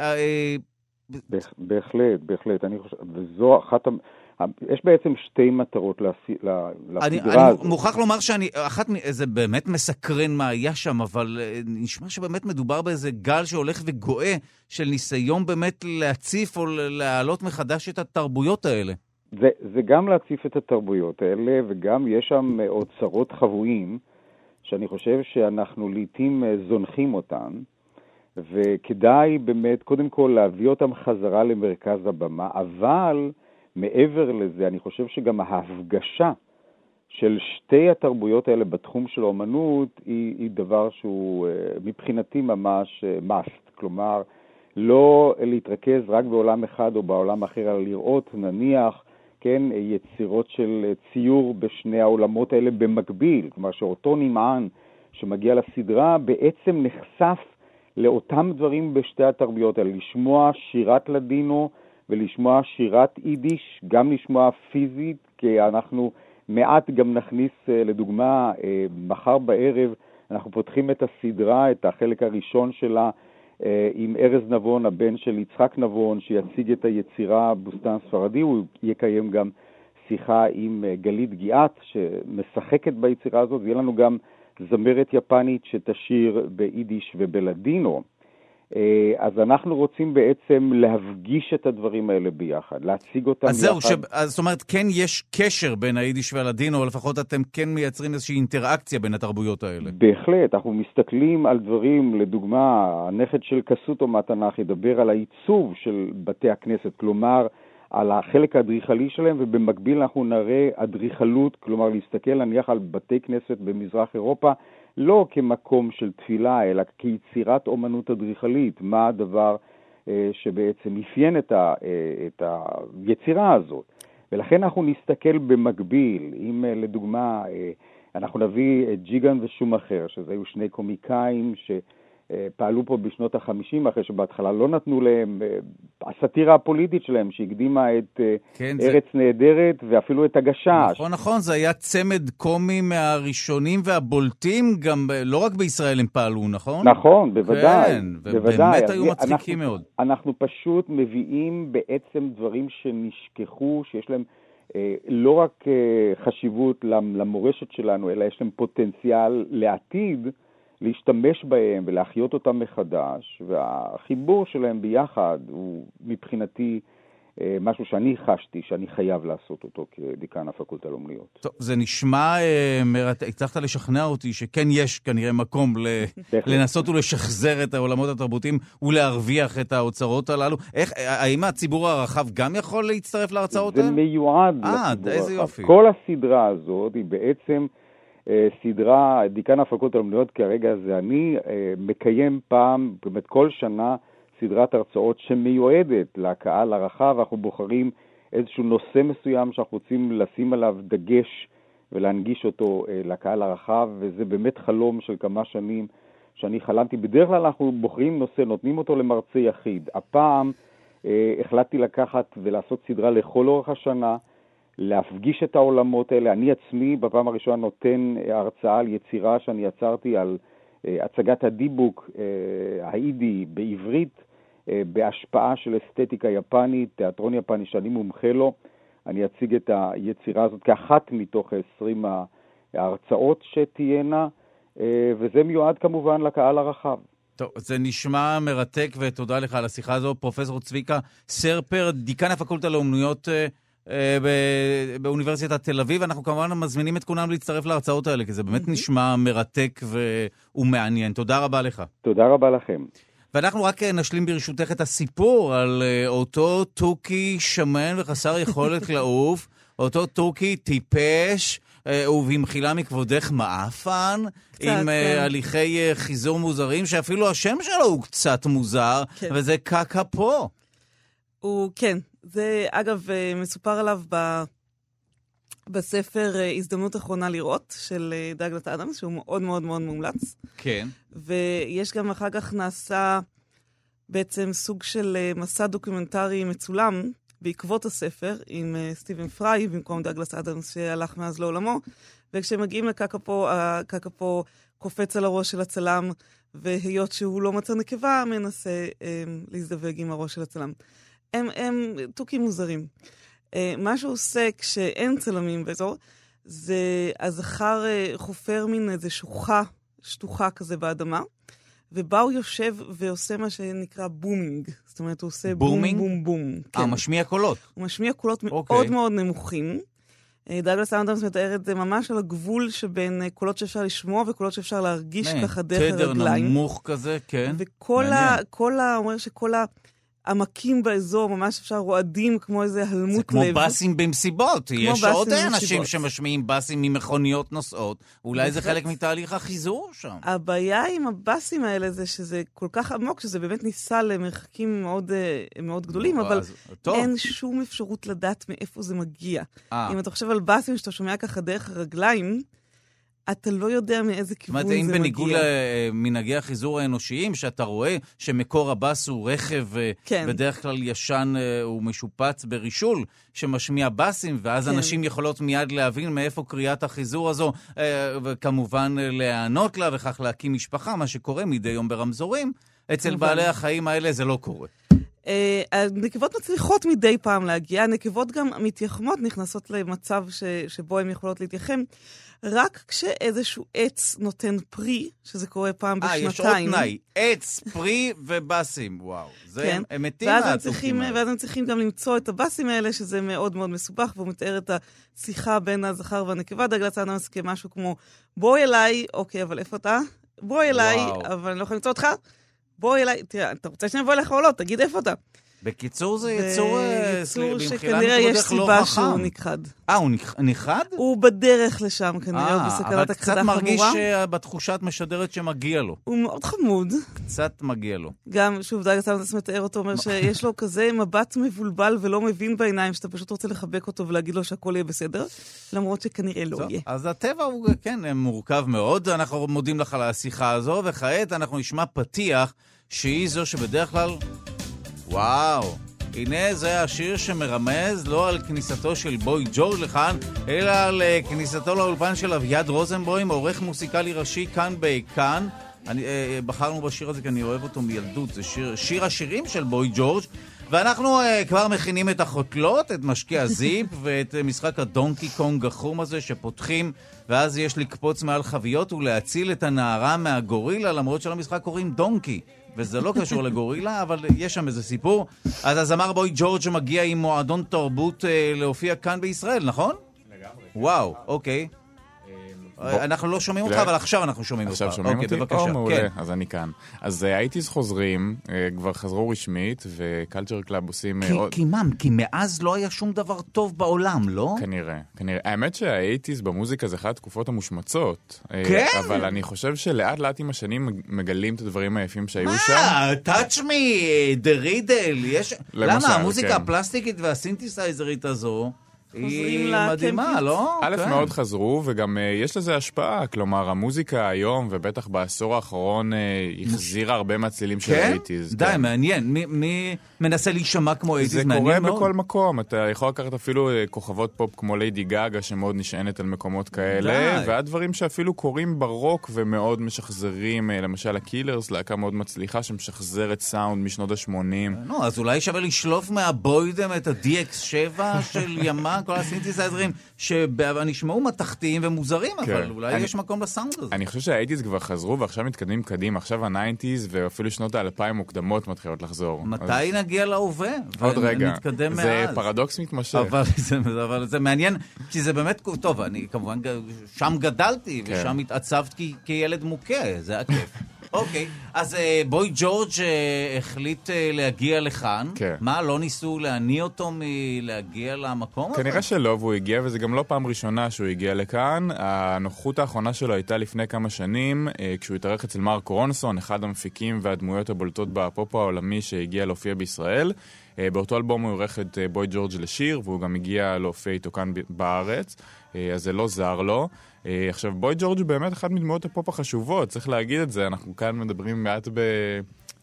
בהחלט, בהחלט. אני חושב, וזו אחת, יש בעצם שתי מטרות לסדרה הזאת. אני מוכרח לומר שאני, אחת, זה באמת מסקרן מה היה שם, אבל אה, נשמע שבאמת מדובר באיזה גל שהולך וגואה של ניסיון באמת להציף או להעלות מחדש את התרבויות האלה. זה, זה גם להציף את התרבויות האלה, וגם יש שם אוצרות חבויים, שאני חושב שאנחנו לעיתים אה, זונחים אותן. וכדאי באמת קודם כל להביא אותם חזרה למרכז הבמה, אבל מעבר לזה, אני חושב שגם ההפגשה של שתי התרבויות האלה בתחום של האומנות היא, היא דבר שהוא אה, מבחינתי ממש אה, must. כלומר, לא להתרכז רק בעולם אחד או בעולם אחר, אלא לראות, נניח, כן, יצירות של ציור בשני העולמות האלה במקביל. כלומר, שאותו נמען שמגיע לסדרה בעצם נחשף לאותם דברים בשתי התרבויות האלה, לשמוע שירת לדינו, ולשמוע שירת יידיש, גם לשמוע פיזית, כי אנחנו מעט גם נכניס, אה, לדוגמה, אה, מחר בערב אנחנו פותחים את הסדרה, את החלק הראשון שלה, אה, עם ארז נבון, הבן של יצחק נבון, שיציג את היצירה בוסתן ספרדי. הוא יקיים גם שיחה עם גלית גיאת, שמשחקת ביצירה הזאת, ויהיה לנו גם זמרת יפנית שתשיר ביידיש ובלדינו. אה, אז אנחנו רוצים בעצם להפגיש את הדברים האלה ביחד, להציג אותם אז יחד. אז זהו, ש... אז זאת אומרת, כן יש קשר בין היידיש והלדינו, או לפחות אתם כן מייצרים איזושהי אינטראקציה בין התרבויות האלה. בהחלט, אנחנו מסתכלים על דברים, לדוגמה, הנכד של קסוטו מהתנ"ך ידבר על העיצוב של בתי הכנסת, כלומר, על החלק האדריכלי שלהם, ובמקביל אנחנו נראה אדריכלות, כלומר להסתכל נניח על בתי כנסת במזרח אירופה, לא כמקום של תפילה, אלא כיצירת אומנות אדריכלית, מה הדבר אה, שבעצם אפיין את, ה, אה, את היצירה הזאת. ולכן אנחנו נסתכל במקביל, אם אה, לדוגמה אנחנו נביא את ג'יגן ושום אחר, שזה היו שני קומיקאים ש... אה, פעלו פה בשנות ה-50, אחרי שבהתחלה לא נתנו להם, אה, הסאטירה הפוליטית שלהם, שהקדימה את אה, כן, ארץ זה... נהדרת ואפילו את הגשש. נכון, נכון, זה היה צמד קומי מהראשונים והבולטים, גם לא רק בישראל הם פעלו, נכון? נכון, בוודאי. כן, בוודאי. ובאמת היו מצחיקים אנחנו, מאוד. אנחנו פשוט מביאים בעצם דברים שנשכחו, שיש להם... לא רק חשיבות למורשת שלנו, אלא יש להם פוטנציאל לעתיד, להשתמש בהם ולהחיות אותם מחדש, והחיבור שלהם ביחד הוא מבחינתי אה, משהו שאני חשתי שאני חייב לעשות אותו כדיקן הפקולטה לאומניות. טוב, זה נשמע, אה, הצלחת לשכנע אותי שכן יש כנראה מקום ל... לנסות ולשחזר את העולמות התרבותיים ולהרוויח את האוצרות הללו. איך, האם הציבור הרחב גם יכול להצטרף להרצאות האלה? זה מיועד 아, לציבור הרחב. איזה יופי. כל הסדרה הזאת היא בעצם... אה, סדרה, דיקן הפקולטה לאומנויות כרגע זה אני, אה, מקיים פעם, באמת כל שנה, סדרת הרצאות שמיועדת לקהל הרחב, אנחנו בוחרים איזשהו נושא מסוים שאנחנו רוצים לשים עליו דגש ולהנגיש אותו אה, לקהל הרחב, וזה באמת חלום של כמה שנים שאני חלמתי. בדרך כלל אנחנו בוחרים נושא, נותנים אותו למרצה יחיד. הפעם החלטתי לקחת ולעשות סדרה לכל אורך השנה, להפגיש את העולמות האלה. אני עצמי בפעם הראשונה נותן הרצאה על יצירה שאני יצרתי על אה, הצגת הדיבוק אה, האידי בעברית, אה, בהשפעה של אסתטיקה יפנית, תיאטרון יפני שאני מומחה לו. אני אציג את היצירה הזאת כאחת מתוך 20 ההרצאות שתהיינה, וזה מיועד כמובן לקהל הרחב. טוב, זה נשמע מרתק, ותודה לך על השיחה הזו. פרופסור צביקה סרפר, דיקן הפקולטה לאומנויות אה, באוניברסיטת תל אביב. אנחנו כמובן מזמינים את כולם להצטרף להרצאות האלה, כי זה באמת נשמע מרתק ומעניין. תודה רבה לך. תודה רבה לכם. ואנחנו רק אה, נשלים ברשותך את הסיפור על אה, אותו תוכי שמן וחסר יכולת לעוף, אותו תוכי טיפש. ובמחילה מכבודך מעפן, עם כן. הליכי חיזור מוזרים, שאפילו השם שלו הוא קצת מוזר, כן. וזה קקאפו. הוא, כן, זה, אגב, אה, מסופר עליו ב... בספר אה, הזדמנות אחרונה לראות, של אה, דאגלס אדמס, שהוא מאוד מאוד מאוד מומלץ. כן. ויש גם אחר כך נעשה בעצם סוג של מסע דוקומנטרי מצולם בעקבות הספר, עם סטיבן פריי במקום דאגלס אדמס שהלך מאז לעולמו. וכשמגיעים לקקאפו, הקקאפו קופץ על הראש של הצלם, והיות שהוא לא מצא נקבה, מנסה אה, להזדווג עם הראש של הצלם. הם, הם תוכים מוזרים. אה, מה שהוא עושה כשאין צלמים באזור, זה הזכר אה, חופר מין איזה שוחה, שטוחה כזה באדמה, ובה הוא יושב ועושה מה שנקרא booming. זאת אומרת, הוא עושה booming? בום בום בום. אה, כן. משמיע קולות. הוא משמיע קולות אוקיי. אוקיי. מאוד מאוד נמוכים. אה, דאגלס אנדרס מתאר את זה ממש על הגבול שבין קולות שאפשר לשמוע וקולות שאפשר להרגיש ככה דרך הרגליים. תדר נמוך כזה, כן. וכל ה... ה... אומר שכל ה... עמקים באזור, ממש אפשר רועדים כמו איזה הלמות לב. זה כמו לב. בסים במסיבות. יש עוד אנשים שמשמיעים בסים ממכוניות נוסעות. אולי זה חלק מתהליך החיזור שם. הבעיה עם הבסים האלה זה שזה כל כך עמוק, שזה באמת ניסה למרחקים מאוד, אה, מאוד גדולים, אבל טוב. אין שום אפשרות לדעת מאיפה זה מגיע. 아. אה. אם אתה חושב על בסים שאתה שומע ככה דרך הרגליים, אתה לא יודע מאיזה כיוון זה מגיע. זאת אומרת, אם בניגוד למנהגי החיזור האנושיים, שאתה רואה שמקור הבאס הוא רכב אה, כן. בדרך כלל ישן אה, ומשופץ ברישול, שמשמיע באסים, ואז כן. אנשים יכולות מיד להבין מאיפה קריאת החיזור הזו, אה, וכמובן להיענות לה, וכך להקים משפחה, מה שקורה מדי יום ברמזורים. אצל בעלי החיים האלה זה לא קורה. הנקבות מצליחות מדי פעם להגיע, הנקבות גם מתייחמות, נכנסות למצב ש, שבו הן יכולות להתייחם. רק כשאיזשהו עץ נותן פרי, שזה קורה פעם בשנתיים. אה, יש עוד תנאי, עץ, פרי ובאסים, וואו. זה, כן. הם מתים מהתוכים האלה. ואז הם צריכים גם למצוא את הבאסים האלה, שזה מאוד מאוד מסובך, והוא מתאר את השיחה בין הזכר והנקבה. דגלס אדמס כמשהו כמו, בואי אליי, אוקיי, אבל איפה אתה? בואי אליי, וואו. אבל אני לא יכולה למצוא אותך. בואי אליי, תראה, אתה רוצה שאני אבוא אליך או לא? תגיד איפה אתה. בקיצור, זה יצור, אה, יצור שכנראה יש לא סיבה שהוא נכחד. אה, הוא נכחד? הוא בדרך לשם כנראה, הוא בסכנת הכחדה חמורה. אבל קצת מרגיש שבתחושה את משדרת שמגיע לו. הוא מאוד חמוד. קצת מגיע לו. גם, שוב, דאגה סמטס מתאר אותו, אומר שיש לו כזה מבט מבולבל ולא מבין בעיניים, שאתה פשוט רוצה לחבק אותו ולהגיד לו שהכל יהיה בסדר, למרות שכנראה לא יהיה. אז הטבע הוא, כן, מורכב מאוד. אנחנו מודים לך על השיחה הזו, וכעת אנחנו נשמע פתיח שהיא זו שבדרך כלל... וואו. הנה זה השיר שמרמז לא על כניסתו של בוי ג'ורג' לכאן, אלא על אה, כניסתו לאולפן של אביעד רוזנבוים, עורך מוסיקלי ראשי כאן בכאן. אני, אה, אה, בחרנו בשיר הזה כי אני אוהב אותו מילדות, זה שיר, שיר השירים של בוי ג'ורג'. ואנחנו אה, כבר מכינים את החותלות, את משקיע זיפ ואת אה, משחק הדונקי קונג החום הזה שפותחים, ואז יש לקפוץ מעל חביות ולהציל את הנערה מהגורילה, למרות שלמשחק קוראים דונקי. וזה לא קשור לגורילה, אבל יש שם איזה סיפור. אז הזמר בוי ג'ורג' מגיע עם מועדון תרבות אה, להופיע כאן בישראל, נכון? לגמרי. וואו, אוקיי. אה, אנחנו לא שומעים אותך. אבל עכשיו אנחנו שומעים אותך. עכשיו שומעים אוקיי, אותי? בבקשה. או, מעולה, כן. אז אני כאן. אז אה, ה eighties חוזרים, אה, כבר חזרו רשמית, ו Culture Club עושים כי- מה, כי מאז לא היה שום דבר טוב בעולם, לא? כנראה, כנראה. האמת שה eighties במוזיקה זה אחת התקופות המושמצות. כן? אבל אני חושב שלאט לאט עם השנים מגלים את הדברים היפים שהיו שם. מה, touch me, the riddle, יש... למה, המוזיקה כן. הפלסטיקית והסינתסייזרית הזו, היא לקמפינג. מדהימה, לא? א', כן. מאוד חזרו, וגם אה, יש לזה השפעה. כלומר, המוזיקה היום, ובטח בעשור האחרון, אה, החזירה הרבה מהצלילים של כן? ה eighties. די, מעניין. מי- מי מנסה להישמע כמו eighties? זה מעניין קורה מאוד. בכל מקום, אתה יכול לקחת אפילו אה, כוכבות פופ כמו ליידי גאגה שמאוד נשענת על מקומות כאלה, די. ועד דברים שאפילו קורים ברוק ומאוד משחזרים, למשל ה Killers, להקה מאוד מצליחה שמשחזרת סאונד משנות ה-80. נו, אז אולי שווה לשלוף מהבוידם את ה-DX7 של ימאהה, כל הסינתסייזרים, שנשמעו מתכתיים ומוזרים, אבל כן. אולי אני- יש מקום לסאונד הזה. אני חושב שה eighties כבר חזרו ועכשיו מתקדמים קדימה, עכשיו ה nineties ואפילו שנות האלפיים מוקדמות מתחילות לחזור. מתי אז נגיע להווה? עוד רגע. ונתקדם זה מאז. פרדוקס מתמשך. אבל זה, אבל זה מעניין, כי זה באמת, טוב, אני כמובן שם גדלתי, כן. ושם התעצבת כילד מוכה, זה היה כיף. אוקיי, אז אה, בוי ג'ורג' אה, החליט אה, להגיע לכאן. כן. מה, לא ניסו להניא אותו מלהגיע למקום הזה? כנראה שלא, והוא הגיע, וזה גם לא פעם ראשונה שהוא הגיע לכאן. הנוכחות האחרונה שלו הייתה לפני כמה שנים, כשהוא התארח אצל מרק רונסון, אחד המפיקים והדמויות הבולטות בפופ העולמי שהגיע להופיע בישראל. באותו אלבום הוא עורך את בוי ג'ורג' לשיר, והוא גם הגיע להופיע איתו כאן בארץ, אז זה לא זר לו. אה, עכשיו, בוי ג'ורג' הוא באמת אחת מדמויות הפופ החשובות, צריך להגיד את זה, אנחנו כאן מדברים מעט ב...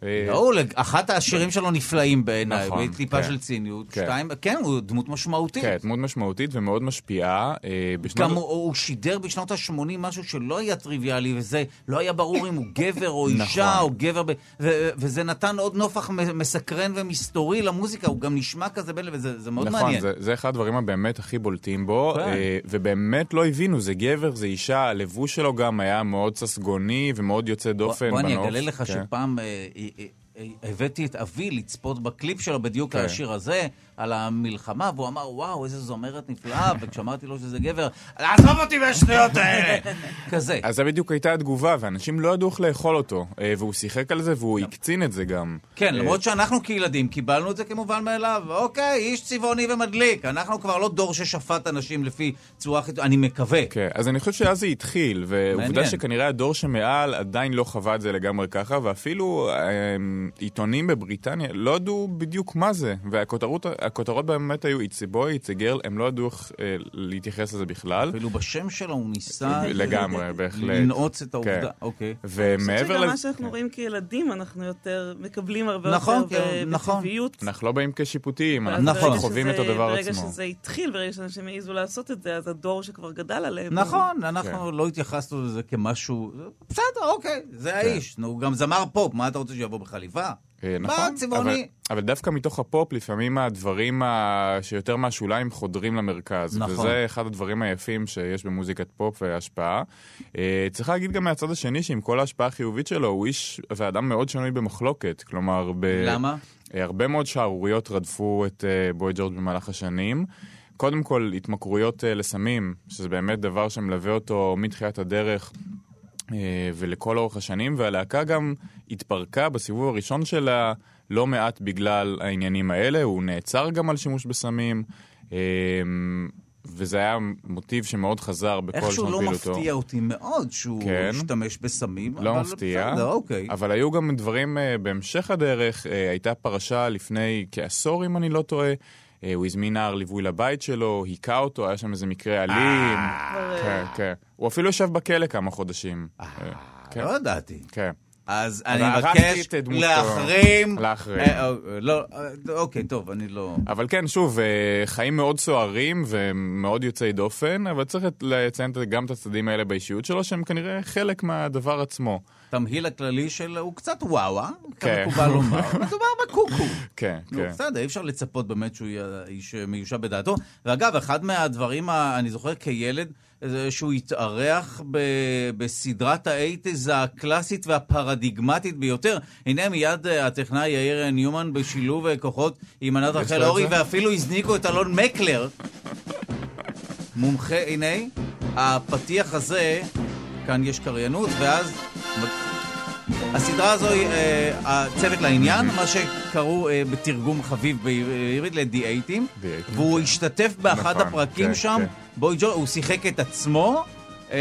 אה, לא, אחת השירים שלו נפלאים בעיניי, נכון, בטיפה כן. של ציניות. כן. שתיים, כן, הוא דמות משמעותית. כן, דמות משמעותית ומאוד משפיעה. אה, בשנות- גם הוא, הוא שידר בשנות ה-80 משהו שלא היה טריוויאלי, וזה לא היה ברור אם הוא גבר או אישה נכון. או גבר, ב, ו, וזה נתן עוד נופח מסקרן ומסתורי למוזיקה, הוא גם נשמע כזה בין, וזה זה מאוד נכון, מעניין. זה, זה אחד הדברים הבאמת הכי בולטים בו, כן. אה, ובאמת לא הבינו, זה גבר, זה אישה, הלבוש שלו גם היה מאוד ססגוני ומאוד יוצא דופן בוא, בוא אני. אגלה לך כן. שפעם הבאתי את אבי לצפות בקליפ שלו בדיוק כן. על השיר הזה, על המלחמה, והוא אמר, וואו, איזה זמרת נפלאה, וכשאמרתי לו שזה גבר, עזוב אותי מהשטויות האלה! כזה. אז זה בדיוק הייתה התגובה, ואנשים לא ידעו איך לאכול אותו, אה, והוא שיחק על זה והוא הקצין את זה גם. כן, אה, למרות שאנחנו כילדים קיבלנו את זה כמובן מאליו. אוקיי, איש צבעוני ומדליק. אנחנו כבר לא דור ששפט אנשים לפי צורה חיצונית, אני מקווה. כן, אז אני חושב שאז זה התחיל, ועובדה. שכנראה הדור שמעל עדיין לא חווה את זה לגמרי ככה, ואפילו אה, עיתונים בבריטניה לא ידעו בדיוק מה זה, והכותרות הכותרות באמת היו It's a boy, It's a girl, הם לא ידעו איך אה, להתייחס לזה בכלל. אפילו בשם שלו הוא ניסה... לגמרי, בהחלט. לנעוץ את העובדה. כן. אוקיי. ומעבר שגם לזה... מה שאנחנו רואים כילדים, אנחנו יותר מקבלים הרבה נכון, יותר כן, ב- נכון. בטבעיות. אנחנו לא באים כשיפוטיים, אנחנו נכון. ברגע חווים את הדבר ברגע עצמו. שזה התחיל, ברגע שאנשים העזו לעשות את זה, אז הדור שכבר גדל עליהם... נכון, אנחנו לא התייחסנו לזה כמשהו... בסדר, אוקיי, זה האיש. נו, הוא גם זמר פופ, מה אתה רוצה שיבוא בחליפה? אה, מה, נכון, צבעוני? אבל, אבל דווקא מתוך הפופ, לפעמים הדברים ה... שיותר מהשוליים חודרים למרכז. נכון. וזה אחד הדברים היפים שיש במוזיקת פופ והשפעה. אה, צריך להגיד גם מהצד השני, שעם כל ההשפעה החיובית שלו, הוא איש ואדם מאוד שנוי במחלוקת. כלומר, ב... למה? אה, הרבה מאוד שערוריות רדפו את בוי ג'ורג' במהלך השנים. קודם כל, התמכרויות לסמים, שזה באמת דבר שמלווה אותו מתחילת הדרך. אה, ולכל אורך השנים, והלהקה גם התפרקה בסיבוב הראשון שלה לא מעט בגלל העניינים האלה, הוא נעצר גם על שימוש בסמים, אה, וזה היה מוטיב שמאוד חזר בכל איכשהו שנות לא פעילותו. מפתיע אותי מאוד שהוא כן. השתמש בסמים, לא אבל מפתיע, בסדר, אוקיי. אבל היו גם דברים אה, בהמשך הדרך, הייתה פרשה לפני כעשור, אם אני לא טועה. אה, הוא הזמין נער ליווי לבית שלו, היכה אותו, היה שם איזה מקרה אלים. אה. כן, כן. הוא אפילו ישב בכלא כמה חודשים. אה, כן, לא ידעתי. כן. אז אני מבקש. להחרים. להחרים. אה, אה, לא, אה, אוקיי, טוב, אני לא... אבל כן, שוב, חיים מאוד סוערים ומאוד יוצאי דופן, אבל צריך לציין גם את הצדדים האלה באישיות שלו, שהם כנראה חלק מהדבר עצמו. התמהיל הכללי שלו הוא קצת וואווה, כן. כמקובל לומר. מדובר בקוקו. כן, כן. בסדר, אי אפשר לצפות באמת שהוא יהיה איש מיושב בדעתו. ואגב, אחד מהדברים, אני זוכר כילד, שהוא התארח ב- בסדרת האייטז הקלאסית והפרדיגמטית ביותר. הנה מיד אה, הטכנאי יאיר ניומן בשילוב אה, כוחות עם ענת רחל אורי? ואפילו הזניקו את אלון מקלר. מומחה, הנה, הפתיח הזה, כאן יש קריינות, ואז... הסדרה הזו היא אה, הצוות לעניין, מה שקראו אה, בתרגום חביב בעברית לדי-אייטים, והוא השתתף באחד נכון, הפרקים כן, שם, כן. בוי ג'ו, הוא שיחק את עצמו, אה,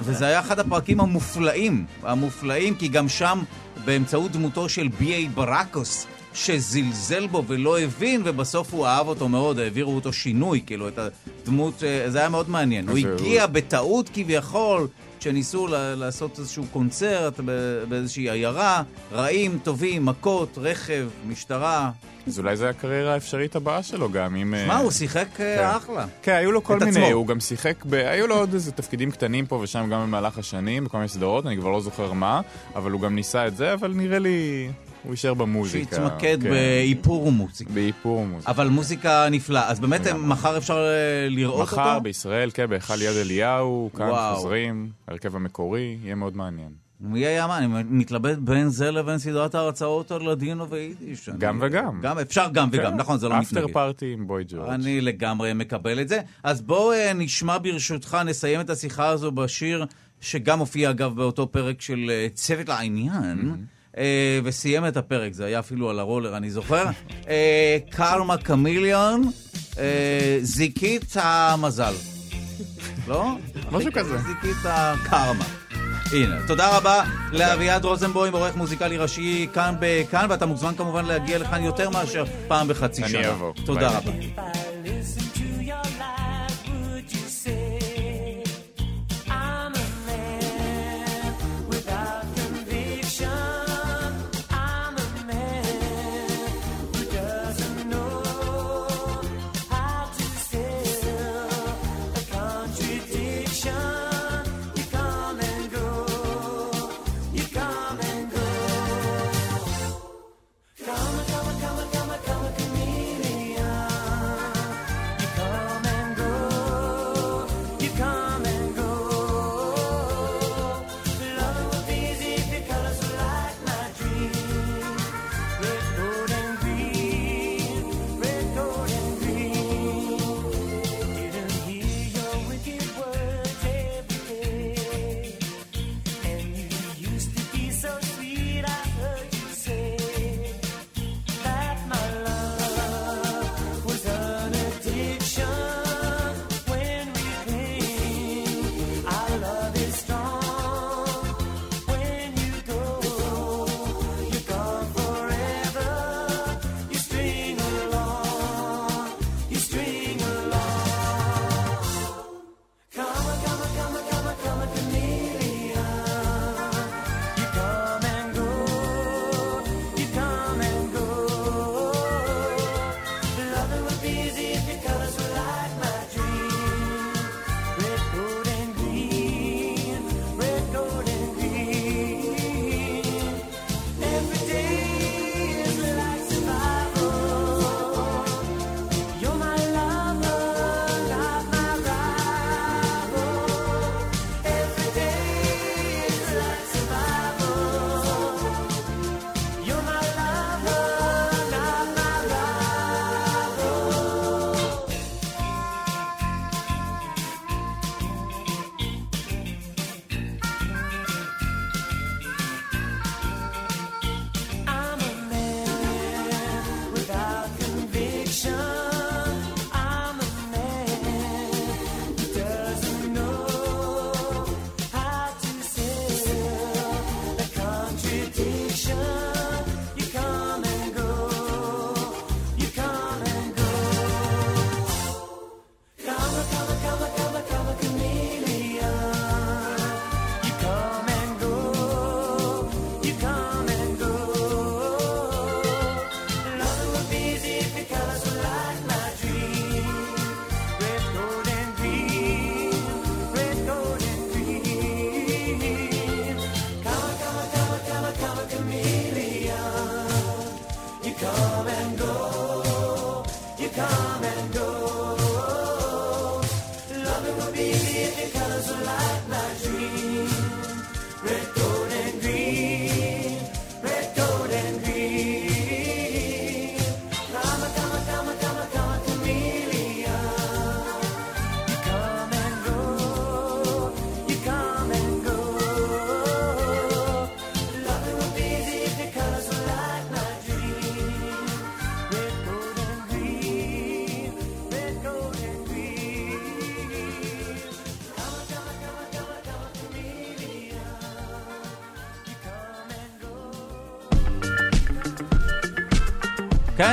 וזה היה אחד הפרקים המופלאים, המופלאים, כי גם שם, באמצעות דמותו של בי.איי ברקוס, שזלזל בו ולא הבין, ובסוף הוא אהב אותו מאוד, העבירו אותו שינוי, כאילו, את הדמות, אה, זה היה מאוד מעניין. הוא אז הוא- הגיע בטעות כביכול, כשניסו ל- לעשות איזשהו קונצרט באיזושהי עיירה, רעים, טובים, מכות, רכב, משטרה. אז אולי זו הקריירה האפשרית הבאה שלו גם, אם... אה, מה, הוא שיחק אה, כן. אחלה. כן, היו לו כל מיני, עצמו. הוא גם שיחק, ב... היו לו עוד איזה תפקידים קטנים פה ושם גם במהלך השנים, בכל מיני סדרות, אני כבר לא זוכר מה, אבל הוא גם ניסה את זה, אבל נראה לי, הוא יישאר במוזיקה. שהתמקד כן. באיפור מוזיקה. באיפור מוזיקה. אבל מוזיקה נפלאה. אז באמת לגמרי. מחר אפשר אה, לראות אותו? מחר בישראל, כן, בהיכל יד אליהו, כאן וואו. חוזרים, ההרכב המקורי, יהיה מאוד מעניין. מי היה מה? אני מתלבט בין זה לבין סדרת ההרצאות על לדינו ויידיש. גם אני- וגם. גם, אפשר גם וגם, נכון, זה לא מתנגד. אפטר פארטי עם בוי ג'ורג'. אני לגמרי מקבל את זה. אז בואו אה, נשמע ברשותך, נסיים את השיחה הזו בשיר שגם הופיע אגב באותו פרק של אה, צוות לעניין. אה, וסיים את הפרק, זה היה אפילו על הרולר, אני זוכר. אה, קרמה קמיליון, אה, זיקית המזל. לא? משהו כזה. זיקית הקרמה. הנה, תודה רבה לאביעד רוזנבוים, עורך מוזיקלי ראשי כאן בכאן, ואתה מוזמן כמובן להגיע לכאן יותר מאשר פעם בחצי אני שנה. אבוא. תודה. רבה.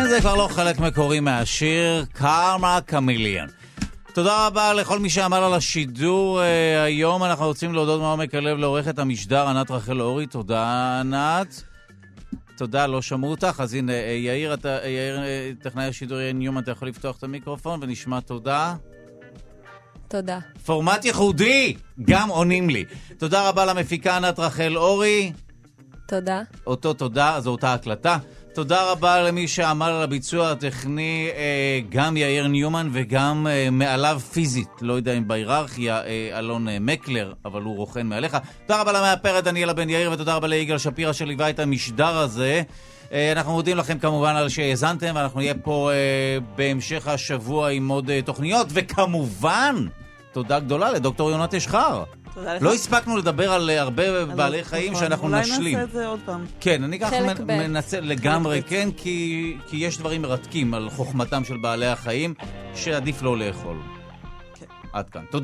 זה כבר לא חלק מקורי מהשיר, קארמה קמיליאן. תודה רבה לכל מי שעמל על השידור. אה, היום אנחנו רוצים להודות מעומק הלב לעורכת המשדר ענת רחל אורי. תודה, ענת. תודה, לא שמעו אותך. אז הנה, אה, יאיר, אתה, אה, יאיר, טכנאי השידור יאיר ניומן, אתה יכול לפתוח את המיקרופון ונשמע תודה. תודה. פורמט ייחודי, גם עונים לי. תודה רבה למפיקה ענת רחל אורי. תודה. אותו תודה, זו אותה הקלטה. תודה רבה למי שעמל על הביצוע הטכני, אה, גם יאיר ניומן וגם אה, מעליו פיזית, לא יודע אם בהיררכיה, אה, אלון מקלר, אבל הוא רוכן מעליך. תודה רבה למאפרת דניאלה בן יאיר ותודה רבה ליגאל שפירא שליווה את המשדר הזה. אנחנו מודים לכם כמובן על שהאזנתם, ואנחנו נהיה פה בהמשך השבוע עם עוד תוכניות, וכמובן, תודה גדולה לדוקטור יונת אשחר. לא הספקנו לדבר על הרבה בעלי חיים נכון, שאנחנו אולי נשלים. נעשה את זה עוד פעם. כן, אני ככה חלק מ- ב'. מנצל לגמרי. כן, כי, כי יש דברים מרתקים על חוכמתם של בעלי החיים שעדיף לא לאכול. כן. עד כאן. תודה.